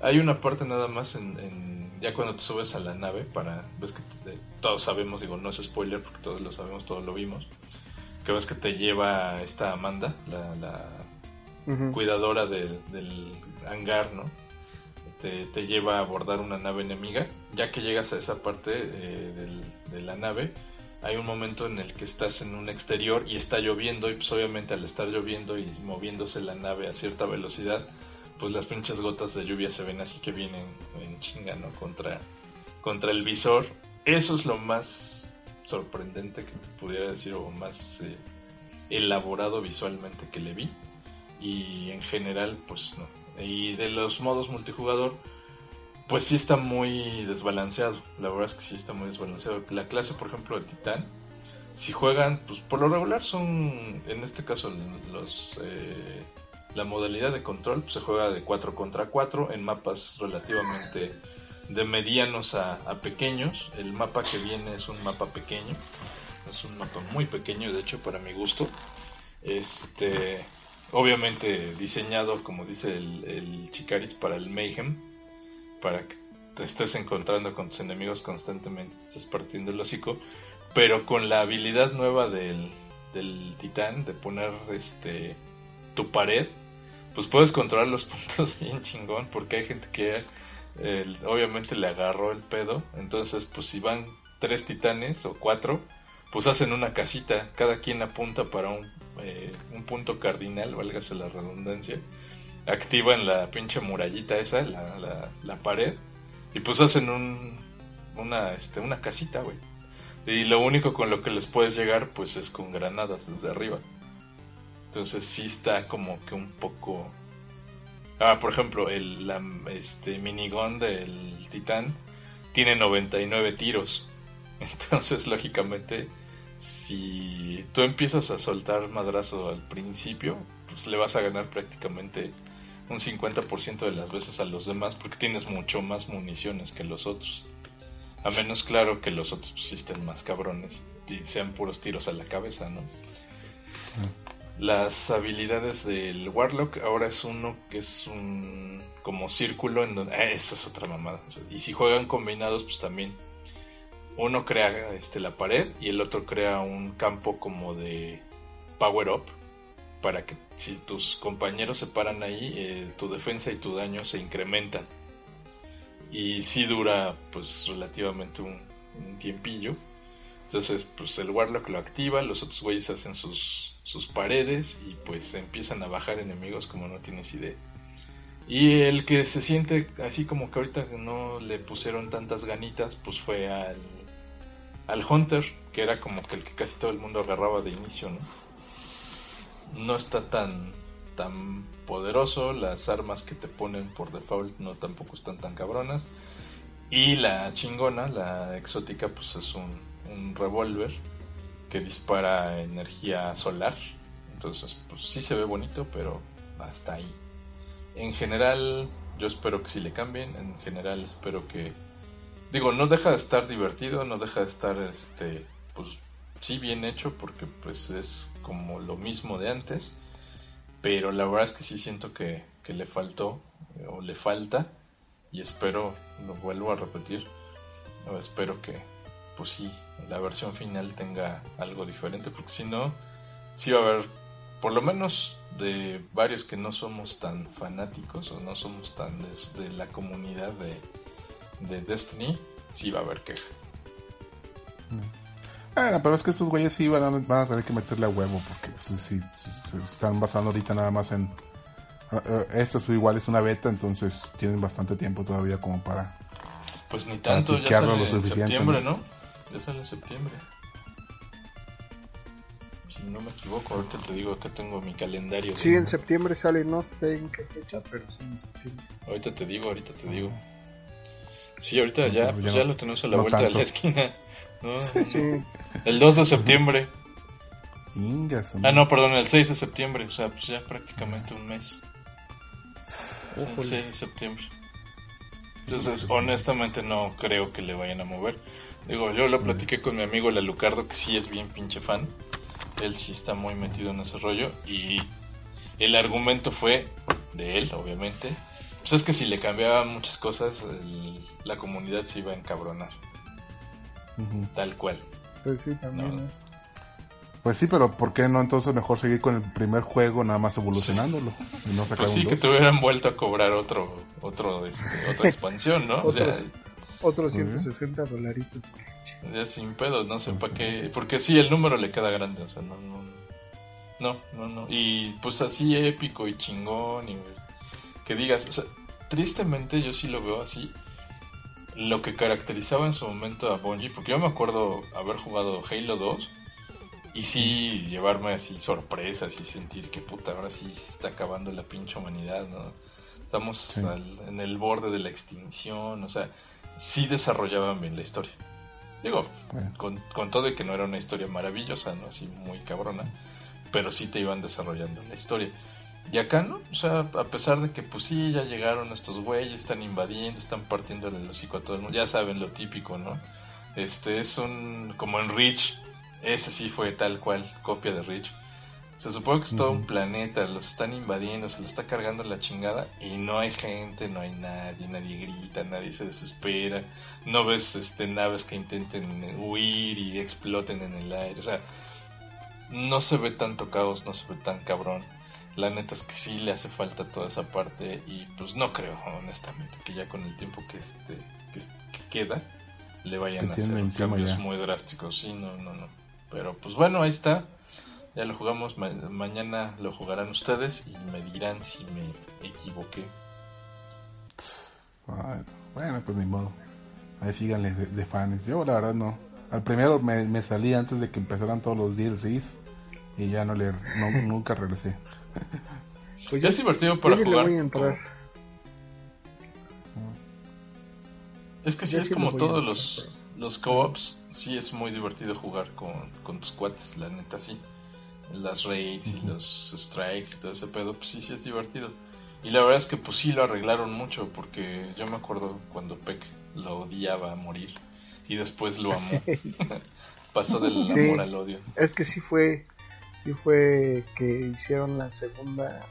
Hay una parte nada más en, en- ya cuando te subes a la nave para, ves que te- todos sabemos, digo, no es spoiler porque todos lo sabemos, todos lo vimos, que ves que te lleva esta Amanda, la, la cuidadora del, del hangar, ¿no? Te, te lleva a abordar una nave enemiga. Ya que llegas a esa parte eh, del- de la nave, hay un momento en el que estás en un exterior y está lloviendo y pues obviamente al estar lloviendo y moviéndose la nave a cierta velocidad, pues las pinches gotas de lluvia se ven así que vienen en chinga, ¿no? Contra, contra el visor. Eso es lo más sorprendente que pudiera decir o más eh, elaborado visualmente que le vi y en general pues no Y de los modos multijugador, pues sí está muy desbalanceado. La verdad es que sí está muy desbalanceado. La clase, por ejemplo, de Titán, si juegan, pues por lo regular son, en este caso, los eh, la modalidad de control pues, se juega de 4 contra 4 en mapas relativamente de medianos a, pequeños. El mapa que viene es un mapa pequeño, es un mapa muy pequeño, de hecho, para mi gusto. Este, obviamente diseñado, como dice el, el Chicaris, para el Mayhem, para que te estés encontrando con tus enemigos constantemente, estés partiendo el hocico, pero con la habilidad nueva del, del titán de poner este tu pared, pues puedes controlar los puntos bien chingón, porque hay gente que obviamente le agarró el pedo, entonces pues si van tres titanes o cuatro, pues hacen una casita, cada quien apunta para un, eh, un punto cardinal, válgase la redundancia, activan la pinche murallita esa, la, la, la pared, y pues hacen un, una, este, una casita, güey. Y lo único con lo que les puedes llegar, pues es con granadas desde arriba. Entonces sí está como que un poco... Ah, por ejemplo, el la, este, minigun del titán tiene 99 tiros. Entonces, lógicamente, si tú empiezas a soltar madrazo al principio, pues le vas a ganar prácticamente un 50% de las veces a los demás porque tienes mucho más municiones que los otros. A menos claro que los otros pues, estén más cabrones y sean puros tiros a la cabeza, ¿no? Las habilidades del Warlock ahora es uno que es un como círculo en donde... Ah, esa es otra mamada. Y si juegan combinados, pues también. Uno crea este, la pared y el otro crea un campo como de power up para que si tus compañeros se paran ahí, eh, tu defensa y tu daño se incrementan. Y si dura pues relativamente un, un, tiempillo. Entonces pues el Warlock lo activa, los otros güeyes hacen sus, sus paredes y pues empiezan a bajar enemigos como no tienes idea. Y el que se siente así como que ahorita no le pusieron tantas ganitas pues fue al, al Hunter, que era como que el que casi todo el mundo agarraba de inicio, ¿no? no está tan tan poderoso, las armas que te ponen por default no tampoco están tan cabronas y la chingona, la exótica pues es un, un revólver que dispara energía solar, entonces pues sí se ve bonito pero hasta ahí. En general yo espero que sí le cambien, en general espero que digo, no deja de estar divertido, no deja de estar este pues sí bien hecho porque pues es como lo mismo de antes, pero la verdad es que sí siento que, que le faltó o le falta y espero, lo vuelvo a repetir, espero que pues sí, la versión final tenga algo diferente porque si no, sí va a haber por lo menos de varios que no somos tan fanáticos o no somos tan de, de la comunidad de, de Destiny, sí va a haber queja. Bueno, pero es que estos güeyes sí van a, van a tener que meterle a huevo porque pues, sí, se están basando ahorita nada más en... Uh, esto es igual es una beta, entonces tienen bastante tiempo todavía como para... Pues ni tanto, ya sale lo en septiembre, ¿no? Ya sale en septiembre. Si no me equivoco, ahorita te digo, acá tengo mi calendario. Sí, en septiembre sale, no sé en qué fecha, pero sí en septiembre. Ahorita te digo, ahorita te digo. Sí, ahorita ya, pues ya, ya, lo tenemos a la no vuelta tanto. de la esquina. ¿no? Sí. El 2 de septiembre. Ingas, ah, no, perdón, el 6 de septiembre. O sea, pues ya prácticamente un mes. El 6 de septiembre. Entonces, honestamente no creo que le vayan a mover. Digo, yo lo platiqué con mi amigo el Alucardo, que sí es bien pinche fan. Él sí está muy metido en ese rollo. Y el argumento fue, de él, obviamente, pues es que si le cambiaban muchas cosas, el, la comunidad se iba a encabronar. Uh -huh. Tal cual. Pues sí, también no. es. Pues sí, pero ¿por qué no entonces mejor seguir con el primer juego nada más evolucionándolo? Y no sacar pues sí, un que te hubieran vuelto a cobrar otro, otro, este, otra expansión, ¿no? Ya, otros 160 dolaritos. ya sin pedos, no sé para qué. Porque sí, el número le queda grande, o sea, no, no. No, no, no. Y pues así épico y chingón y que digas, o sea, tristemente yo sí lo veo así. Lo que caracterizaba en su momento a Bungie, porque yo me acuerdo haber jugado Halo 2 y sí llevarme así sorpresas y sentir que puta, ahora sí se está acabando la pinche humanidad, ¿no? Estamos Sí. al- en el borde de la extinción, o sea, sí desarrollaban bien la historia. Digo, Bueno. con, con todo y que no era una historia maravillosa, no así muy cabrona, pero sí te iban desarrollando la historia. Y acá no, o sea, a pesar de que pues sí, ya llegaron estos güeyes, están invadiendo, están partiéndole el hocico a todo el mundo, ya saben lo típico, ¿no? Este es un, como en Reach, ese sí fue tal cual, copia de Reach. Se supone que es todo un planeta, los están invadiendo, se lo está cargando la chingada y no hay gente, no hay nadie, nadie grita, nadie se desespera, no ves este naves que intenten huir y exploten en el aire, o sea, no se ve tanto caos, no se ve tan cabrón. La neta es que sí le hace falta toda esa parte y pues no creo, honestamente, que ya con el tiempo que este que, que queda le vayan Que a hacer cambios ya. muy drásticos. Sí, no, no, no. Pero pues bueno, ahí está. Ya lo jugamos, ma- mañana lo jugarán ustedes y me dirán si me equivoqué. Bueno, pues ni modo. Ahí síganle de, de fans. Yo la verdad no. Al primero me, me salí antes de que empezaran todos los DLCs y ya no le no, nunca regresé. Pues Ya es divertido para yo sí le jugar. voy a entrar. Es que sí Yo es sí como todos entrar, los, los co-ops, sí es muy divertido jugar con, con tus cuates, la neta sí. Las raids y los strikes y todo ese pedo, pues sí, sí es divertido. Y la verdad es que pues sí lo arreglaron mucho, porque yo me acuerdo cuando Peck lo odiaba a morir y después lo amó. Pasó del Sí. amor al odio. Es que sí fue, sí fue que hicieron la segunda,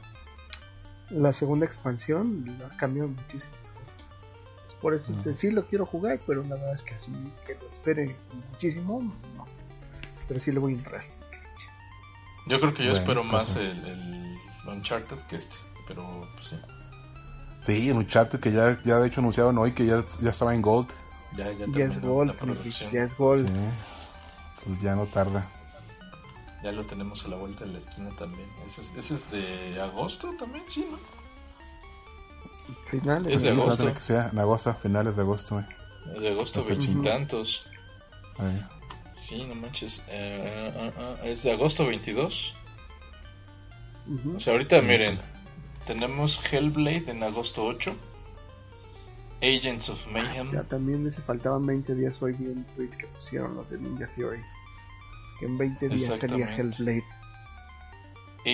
la segunda expansión, y cambió muchísimas cosas. Pues por eso sí lo quiero jugar, pero la verdad es que así que lo espere muchísimo, no. Pero sí le voy a entrar. Yo creo que yo Bueno, espero más el, el Uncharted que este, pero pues sí, Sí, en Uncharted que ya, ya de hecho anunciaron hoy que ya, ya estaba en Gold. ya, ya, Ya es terminó gol, la producción. ya es gol. Sí. Pues ya no tarda. Ya lo tenemos a la vuelta de la esquina también. Ese es, ese es de agosto también, sí, ¿no? Finales. Es de agosto. que sea en agosto, finales de agosto. eh. De agosto veintitantos. Ahí. Sí, no manches. Eh, ah, ah, ah, es de agosto 22. Ujú. O sea, ahorita miren, tenemos Hellblade en agosto 8. Agents of Mayhem. Ya también se faltaban 20 días hoy vi el tweet que pusieron los de Ninja Theory. Que en 20 días sería Exactamente. Hellblade.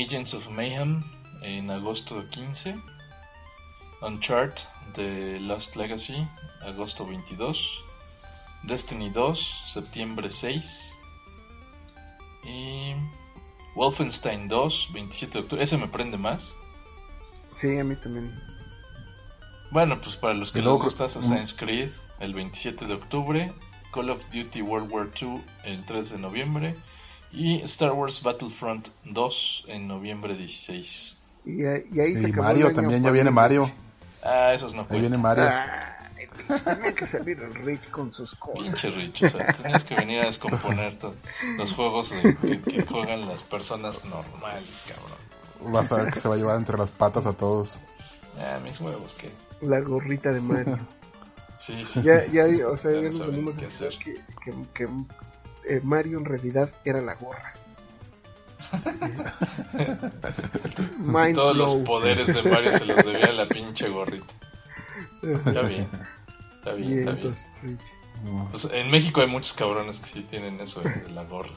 Agents of Mayhem en agosto 15. Uncharted de Lost Legacy, agosto 22. Destiny 2, septiembre 6. Y Wolfenstein 2, 27 de octubre. Ese me prende más. Sí, a mí también. Bueno, pues para los que les gusta Assassin's Creed, el 27 de octubre. Call of Duty World War II el 3 de noviembre. Y Star Wars Battlefront 2 en noviembre 16. Y, ahí- y ahí se Y acabó Mario el año también, ya viene. Mario. Ah, esos no Ahí cuentan. viene Mario. Ay, tenía que salir el Rick con sus cosas. Pinche Rich, o sea, tenías que venir a descomponer los juegos de- que, que juegan las personas normales, cabrón. Vas a ver que se va a llevar entre las patas a todos. Ah, mis huevos, que. La gorrita de Mario. Sí, sí. Ya, ya, o sea, Ya ya no nos venimos qué a hacer. que, que, que, eh, Mario en realidad era la gorra. Mind Todos los poderes de Mario se los debía a la pinche gorrita. Está bien. Está bien, Bien, está bien. pues, Pues, en México hay muchos cabrones que sí tienen eso de, la gorra.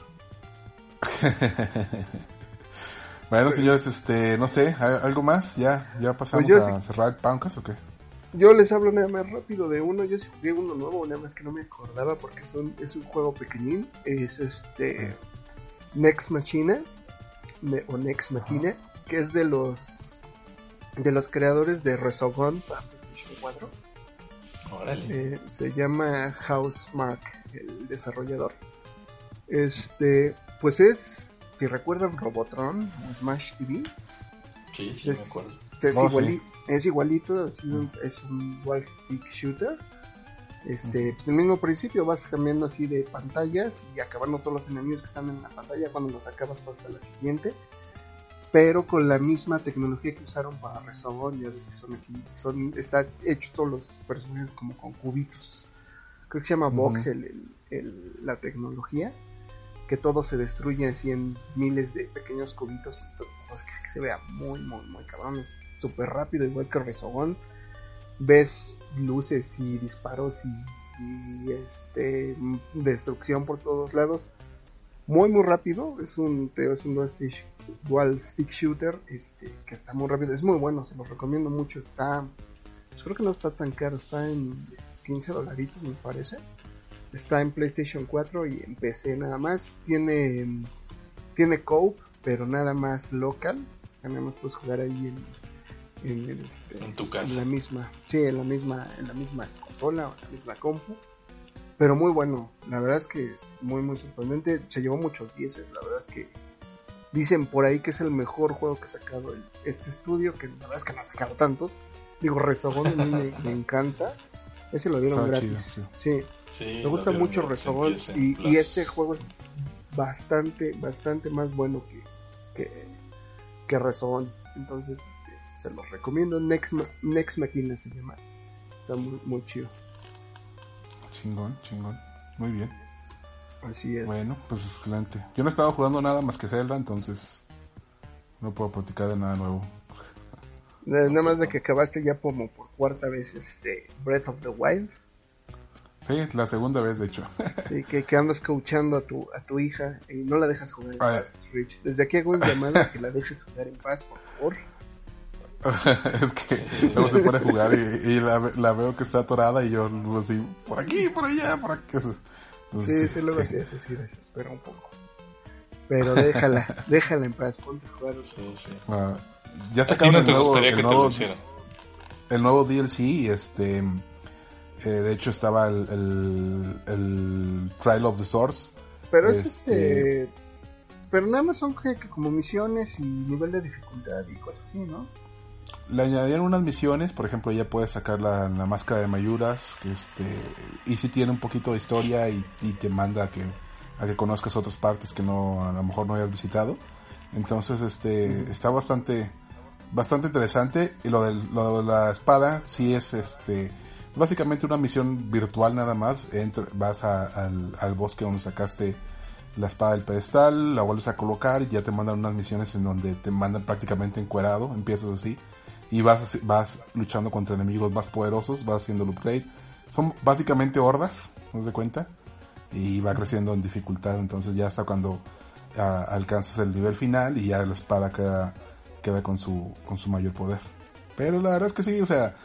Bueno, señores, este, no sé, ¿hay- ¿algo más? ¿Ya, ya pasamos Pues a cerrar el Pauncast o qué? Yo les hablo nada más rápido de uno. Yo sí jugué uno nuevo, nada más que no me acordaba porque es un, es un juego pequeñín. Es este Next Machina ne- o Next Machina, que es de los de los creadores de Resogun para PlayStation 4. Órale. Eh, se llama Housemark, el desarrollador. Este, pues es, si recuerdan Robotron, Smash TV, Sí, sí, me es, acuerdo. es, Oh, iguali- es igualito, así un- es un dual stick shooter. Este, pues el mismo principio vas cambiando así de pantallas y acabando todos los enemigos que están en la pantalla. Cuando los acabas pasas a la siguiente. Pero con la misma tecnología que usaron para Resogun, ya ves que son aquí, son, está hecho todos los personajes como con cubitos. Creo que se llama el- el- la tecnología. Que todo se destruye así en miles de pequeños cubitos y entonces hace que, que se vea muy, muy, muy cabrón. Es súper rápido, igual que Rezogón. Ves luces y disparos y, y, este destrucción por todos lados. Muy, muy rápido. Es un, es un dual stick, dual stick shooter este, que está muy rápido. Es muy bueno, se los recomiendo mucho. Está, pues creo que no está tan caro, está en 15 dolaritos me parece. Está en PlayStation 4 y en PC nada más. Tiene tiene cope, pero nada más local. O sea, nada más puedes jugar ahí en, en, este, En tu casa. en la misma, sí, en la misma, en la misma consola o en la misma compu. Pero muy bueno, la verdad es que es muy muy sorprendente. Se llevó muchos 10, la verdad es que dicen por ahí que es el mejor juego que ha sacado el- este estudio, que la verdad es que no ha sacado tantos. Digo, Rezogón a mí me, me encanta. Ese lo dieron gratis. chido, sí. Sí, Me gusta mucho PS y, este juego es bastante, bastante más bueno que, que, que Rezogón. Entonces, este, se los recomiendo. Next, Next Machina se llama. Está muy, muy chido. Chingón, chingón. Muy bien. Así es. Bueno, pues excelente. Yo no he estado jugando nada más que Zelda, entonces no puedo platicar de nada nuevo. Na- Nada más de que acabaste ya como por cuarta vez este Breath of the Wild. Sí, la segunda vez, de hecho. Y que, que andas coachando a tu, a tu hija y no la dejas jugar en paz, Rich. Desde aquí hago un llamado a que la dejes jugar en paz, por favor. es que luego se pone a jugar y, y la, ve- la veo que está atorada y yo luego así, por aquí, por allá, por aquí. Sí, Entonces, sí, luego este, sí, eso sí, desespera un poco. Pero déjala, déjala en paz, ponte a jugar. Sí, sí. ah, ya ¿A ti sacaron no el te nuevo, gustaría el que nuevo- hicieran? el nuevo DLC este eh, de hecho estaba el, el, el Trial of the Source Pero es Este- este. Pero nada más son que, que como misiones y nivel de dificultad y cosas así, ¿no? Le añadieron unas misiones por ejemplo ya puedes sacar la, la máscara de Mayuras que este y si tiene un poquito de historia y, y te manda a que a que conozcas otras partes que no a lo mejor no hayas visitado. Entonces este está bastante bastante interesante. Y lo, del, lo de la espada sí es este básicamente una misión virtual nada más. Entra- vas a- al, al bosque donde sacaste la espada del pedestal la vuelves a colocar y ya te mandan unas misiones en donde te mandan prácticamente encuerado empiezas así y vas vas luchando contra enemigos más poderosos vas haciendo el upgrade son básicamente hordas ¿no de cuenta? y va creciendo en dificultad. Entonces ya hasta cuando ah, alcanzas el nivel final y ya la espada queda queda con su con su mayor poder. Pero la verdad es que sí o sea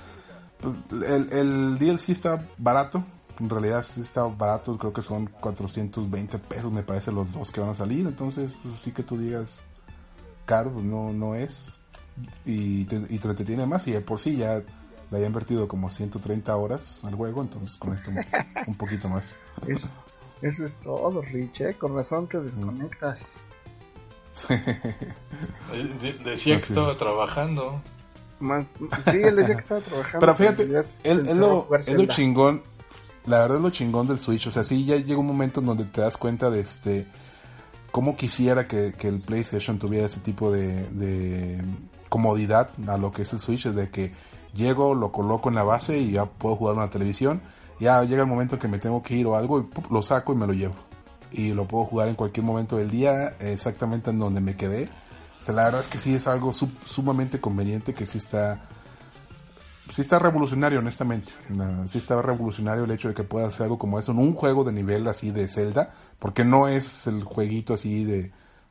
el, el DLC está barato. En realidad sí está barato creo que son 420 pesos me parece los dos que van a salir. Entonces pues sí que tú digas caro pues, no no es y te, y te entretiene más y de por sí ya le había invertido como 130 horas al juego entonces con esto un, un poquito más Eso, eso es todo, Rich, ¿eh? Con razón te desconectas. Eh, de- decía que Así. estaba trabajando. Más, sí, él decía que estaba trabajando. Pero fíjate, encerró a lo, chingón. La verdad es lo chingón del Switch. O sea, sí, ya llega un momento en donde te das cuenta de este. Cómo quisiera que, que el PlayStation tuviera ese tipo de, de comodidad a lo que es el Switch. Es de que llego, lo coloco en la base y ya puedo jugar una televisión. Ya llega el momento que me tengo que ir o algo y ¡pum! lo saco y me lo llevo. Y lo puedo jugar en cualquier momento del día, exactamente en donde me quedé. O sea, la verdad es que sí es algo sum- sumamente conveniente que sí está sí está revolucionario, honestamente. Sí está revolucionario el hecho de que pueda hacer algo como eso en un juego de nivel así de Zelda, porque no es el jueguito así de,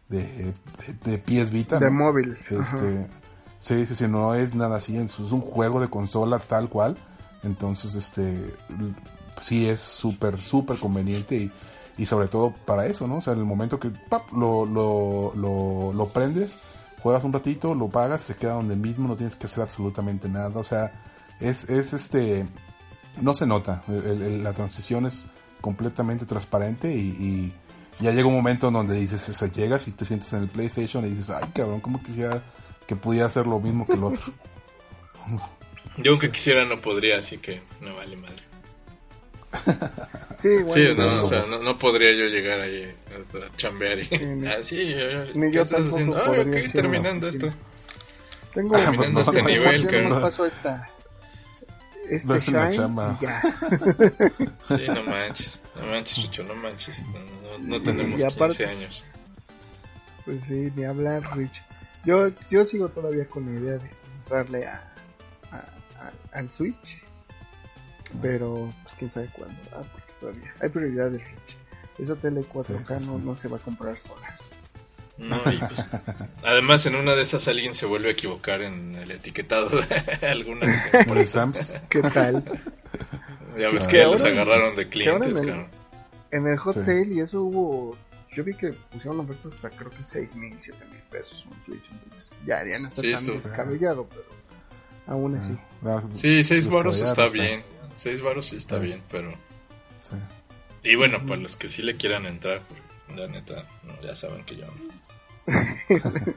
de, de, de PS Vita. De ¿no? móvil. ajá. Sí, sí, sí, no es nada así, es un juego de consola tal cual. Entonces, este, sí es súper, súper conveniente y, y sobre todo para eso, ¿no? O sea, en el momento que ¡pap! Lo, lo, lo, lo prendes, juegas un ratito, lo pagas, se queda donde mismo, no tienes que hacer absolutamente nada. O sea, es, es este, no se nota, el- el- la transición es completamente transparente y, ya llega un momento en donde dices, o sea, llegas y te sientes en el PlayStation y dices, ay cabrón, ¿cómo quisiera que pudiera hacer lo mismo que el otro? Yo aunque quisiera no podría, así que no vale madre. Sí, bueno, Sí, no, o sea, no, no podría yo llegar ahí a, chambear y... ni- ah, sí, eh, ni ¿qué yo estás haciendo? Ah, podría ok, hacer terminando esto. Tengo Ah, Terminando este no, nivel, nomás paso esta este la Shine chamba. ya. Sí, no manches, no manches, Richo, no manches. No, no- no tenemos Y aparte- 15 años. Pues sí, ni hablar, Rich. Yo, yo sigo todavía con la idea de entrarle a, a- a- al Switch. Pero, pues quién sabe cuándo, ¿verdad? Porque todavía hay prioridades, Rich. Esa tele 4K Sí, sí, no, sí. no se va a comprar sola. No, y pues, además en una de esas alguien se vuelve a equivocar en el etiquetado de el Sams. ¿Qué tal? Ya ves Que que ya ahora- los agarraron de clientes, en el-. En el hot Sí. sale y eso hubo. Yo vi que pusieron ofertas hasta creo que 6 mil, 7 mil pesos un Switch. Entonces, ya, ya no está Sí, tan esto- descabellado, pero aún así. Ah, Sí, 6 varos está bien. 6 varos sí está bien, pero. Sí. Y bueno, para los que sí le quieran entrar, pues, la neta, no, ya saben que yo no.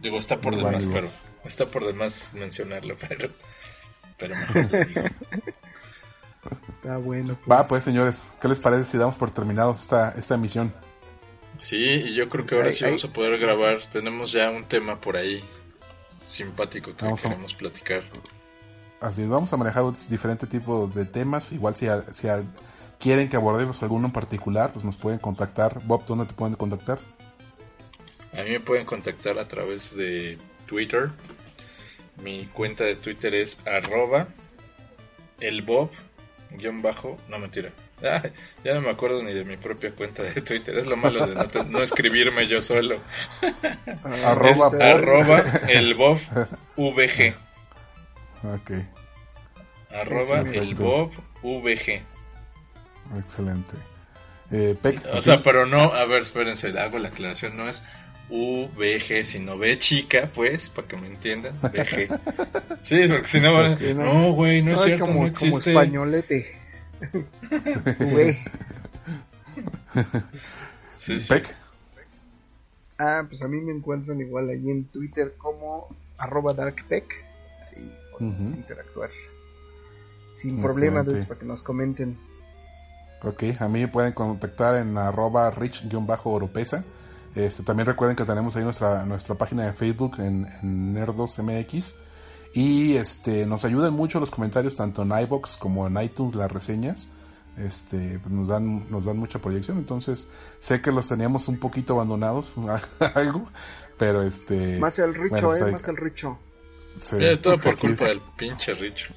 Digo, está por Muy demás, válido. pero. Está por demás mencionarlo, pero. Pero mejor lo digo. Está bueno. Va, pues señores, ¿qué les parece si damos por terminado esta, esta emisión? Sí, y yo creo que Pues ahora sí vamos a poder grabar. Tenemos ya un tema por ahí simpático que Vamos a- queremos platicar. Así es, vamos a manejar diferentes tipos de temas. Igual si, a- si a- quieren que abordemos alguno en particular, pues nos pueden contactar. Bob, ¿dónde te pueden contactar? A mí me pueden contactar a través de Twitter. Mi cuenta de Twitter es arroba elbob guion bajo, no mentira. Ah, ya no me acuerdo ni de mi propia cuenta de Twitter. Es lo malo de no, te- no escribirme yo solo. Arroba es arroba elbob vg. Ok, Arroba Perfecto. elbob vg. excelente. Eh, Peck, O sea, pero no, a ver, espérense, hago la aclaración, no es VG, sino V chica, pues, para que me entiendan, VG. Sí, porque si no no. no, güey, no es cierto, como, no como existe. españolete. Güey. Sí, Ah, pues a mí me encuentran igual ahí en Twitter como arroba darkpeck. Ahí podemos interactuar. Sin problema, entonces, para que nos comenten. ok, a mí me pueden contactar en arroba rich-oropesa. Este, también recuerden que tenemos ahí nuestra, nuestra página de Facebook en, en Nerdos.mx. Y este, nos ayudan mucho los comentarios tanto en iBox como en iTunes, las reseñas. Este, pues nos dan, nos dan mucha proyección. Entonces, sé que los teníamos un poquito abandonados, algo, pero este. Más el richo, bueno, pues eh, ahí- más el richo. sí, Eh, todo por culpa es- del pinche Richo.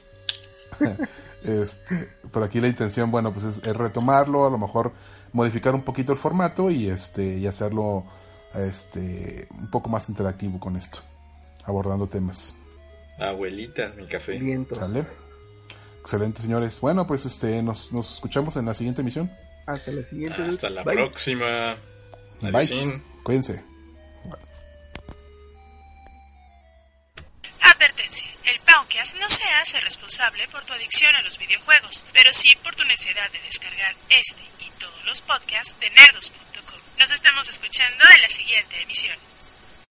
Este, por aquí la intención, bueno, pues es, es retomarlo, a lo mejor modificar un poquito el formato y este y hacerlo este un poco más interactivo con esto, abordando temas. Abuelita, mi café. Vientos. ¿Sale? Excelente, señores. Bueno, pues este nos, nos escuchamos en la siguiente emisión. Hasta la siguiente. Hasta la Bye. próxima. Adiosín. Cuídense. Advertencia. El Pauncast no se hace responsable por tu adicción a los videojuegos, pero sí por tu necesidad de descargar este y todos los podcasts de nerdos.com. Nos estamos escuchando en la siguiente emisión.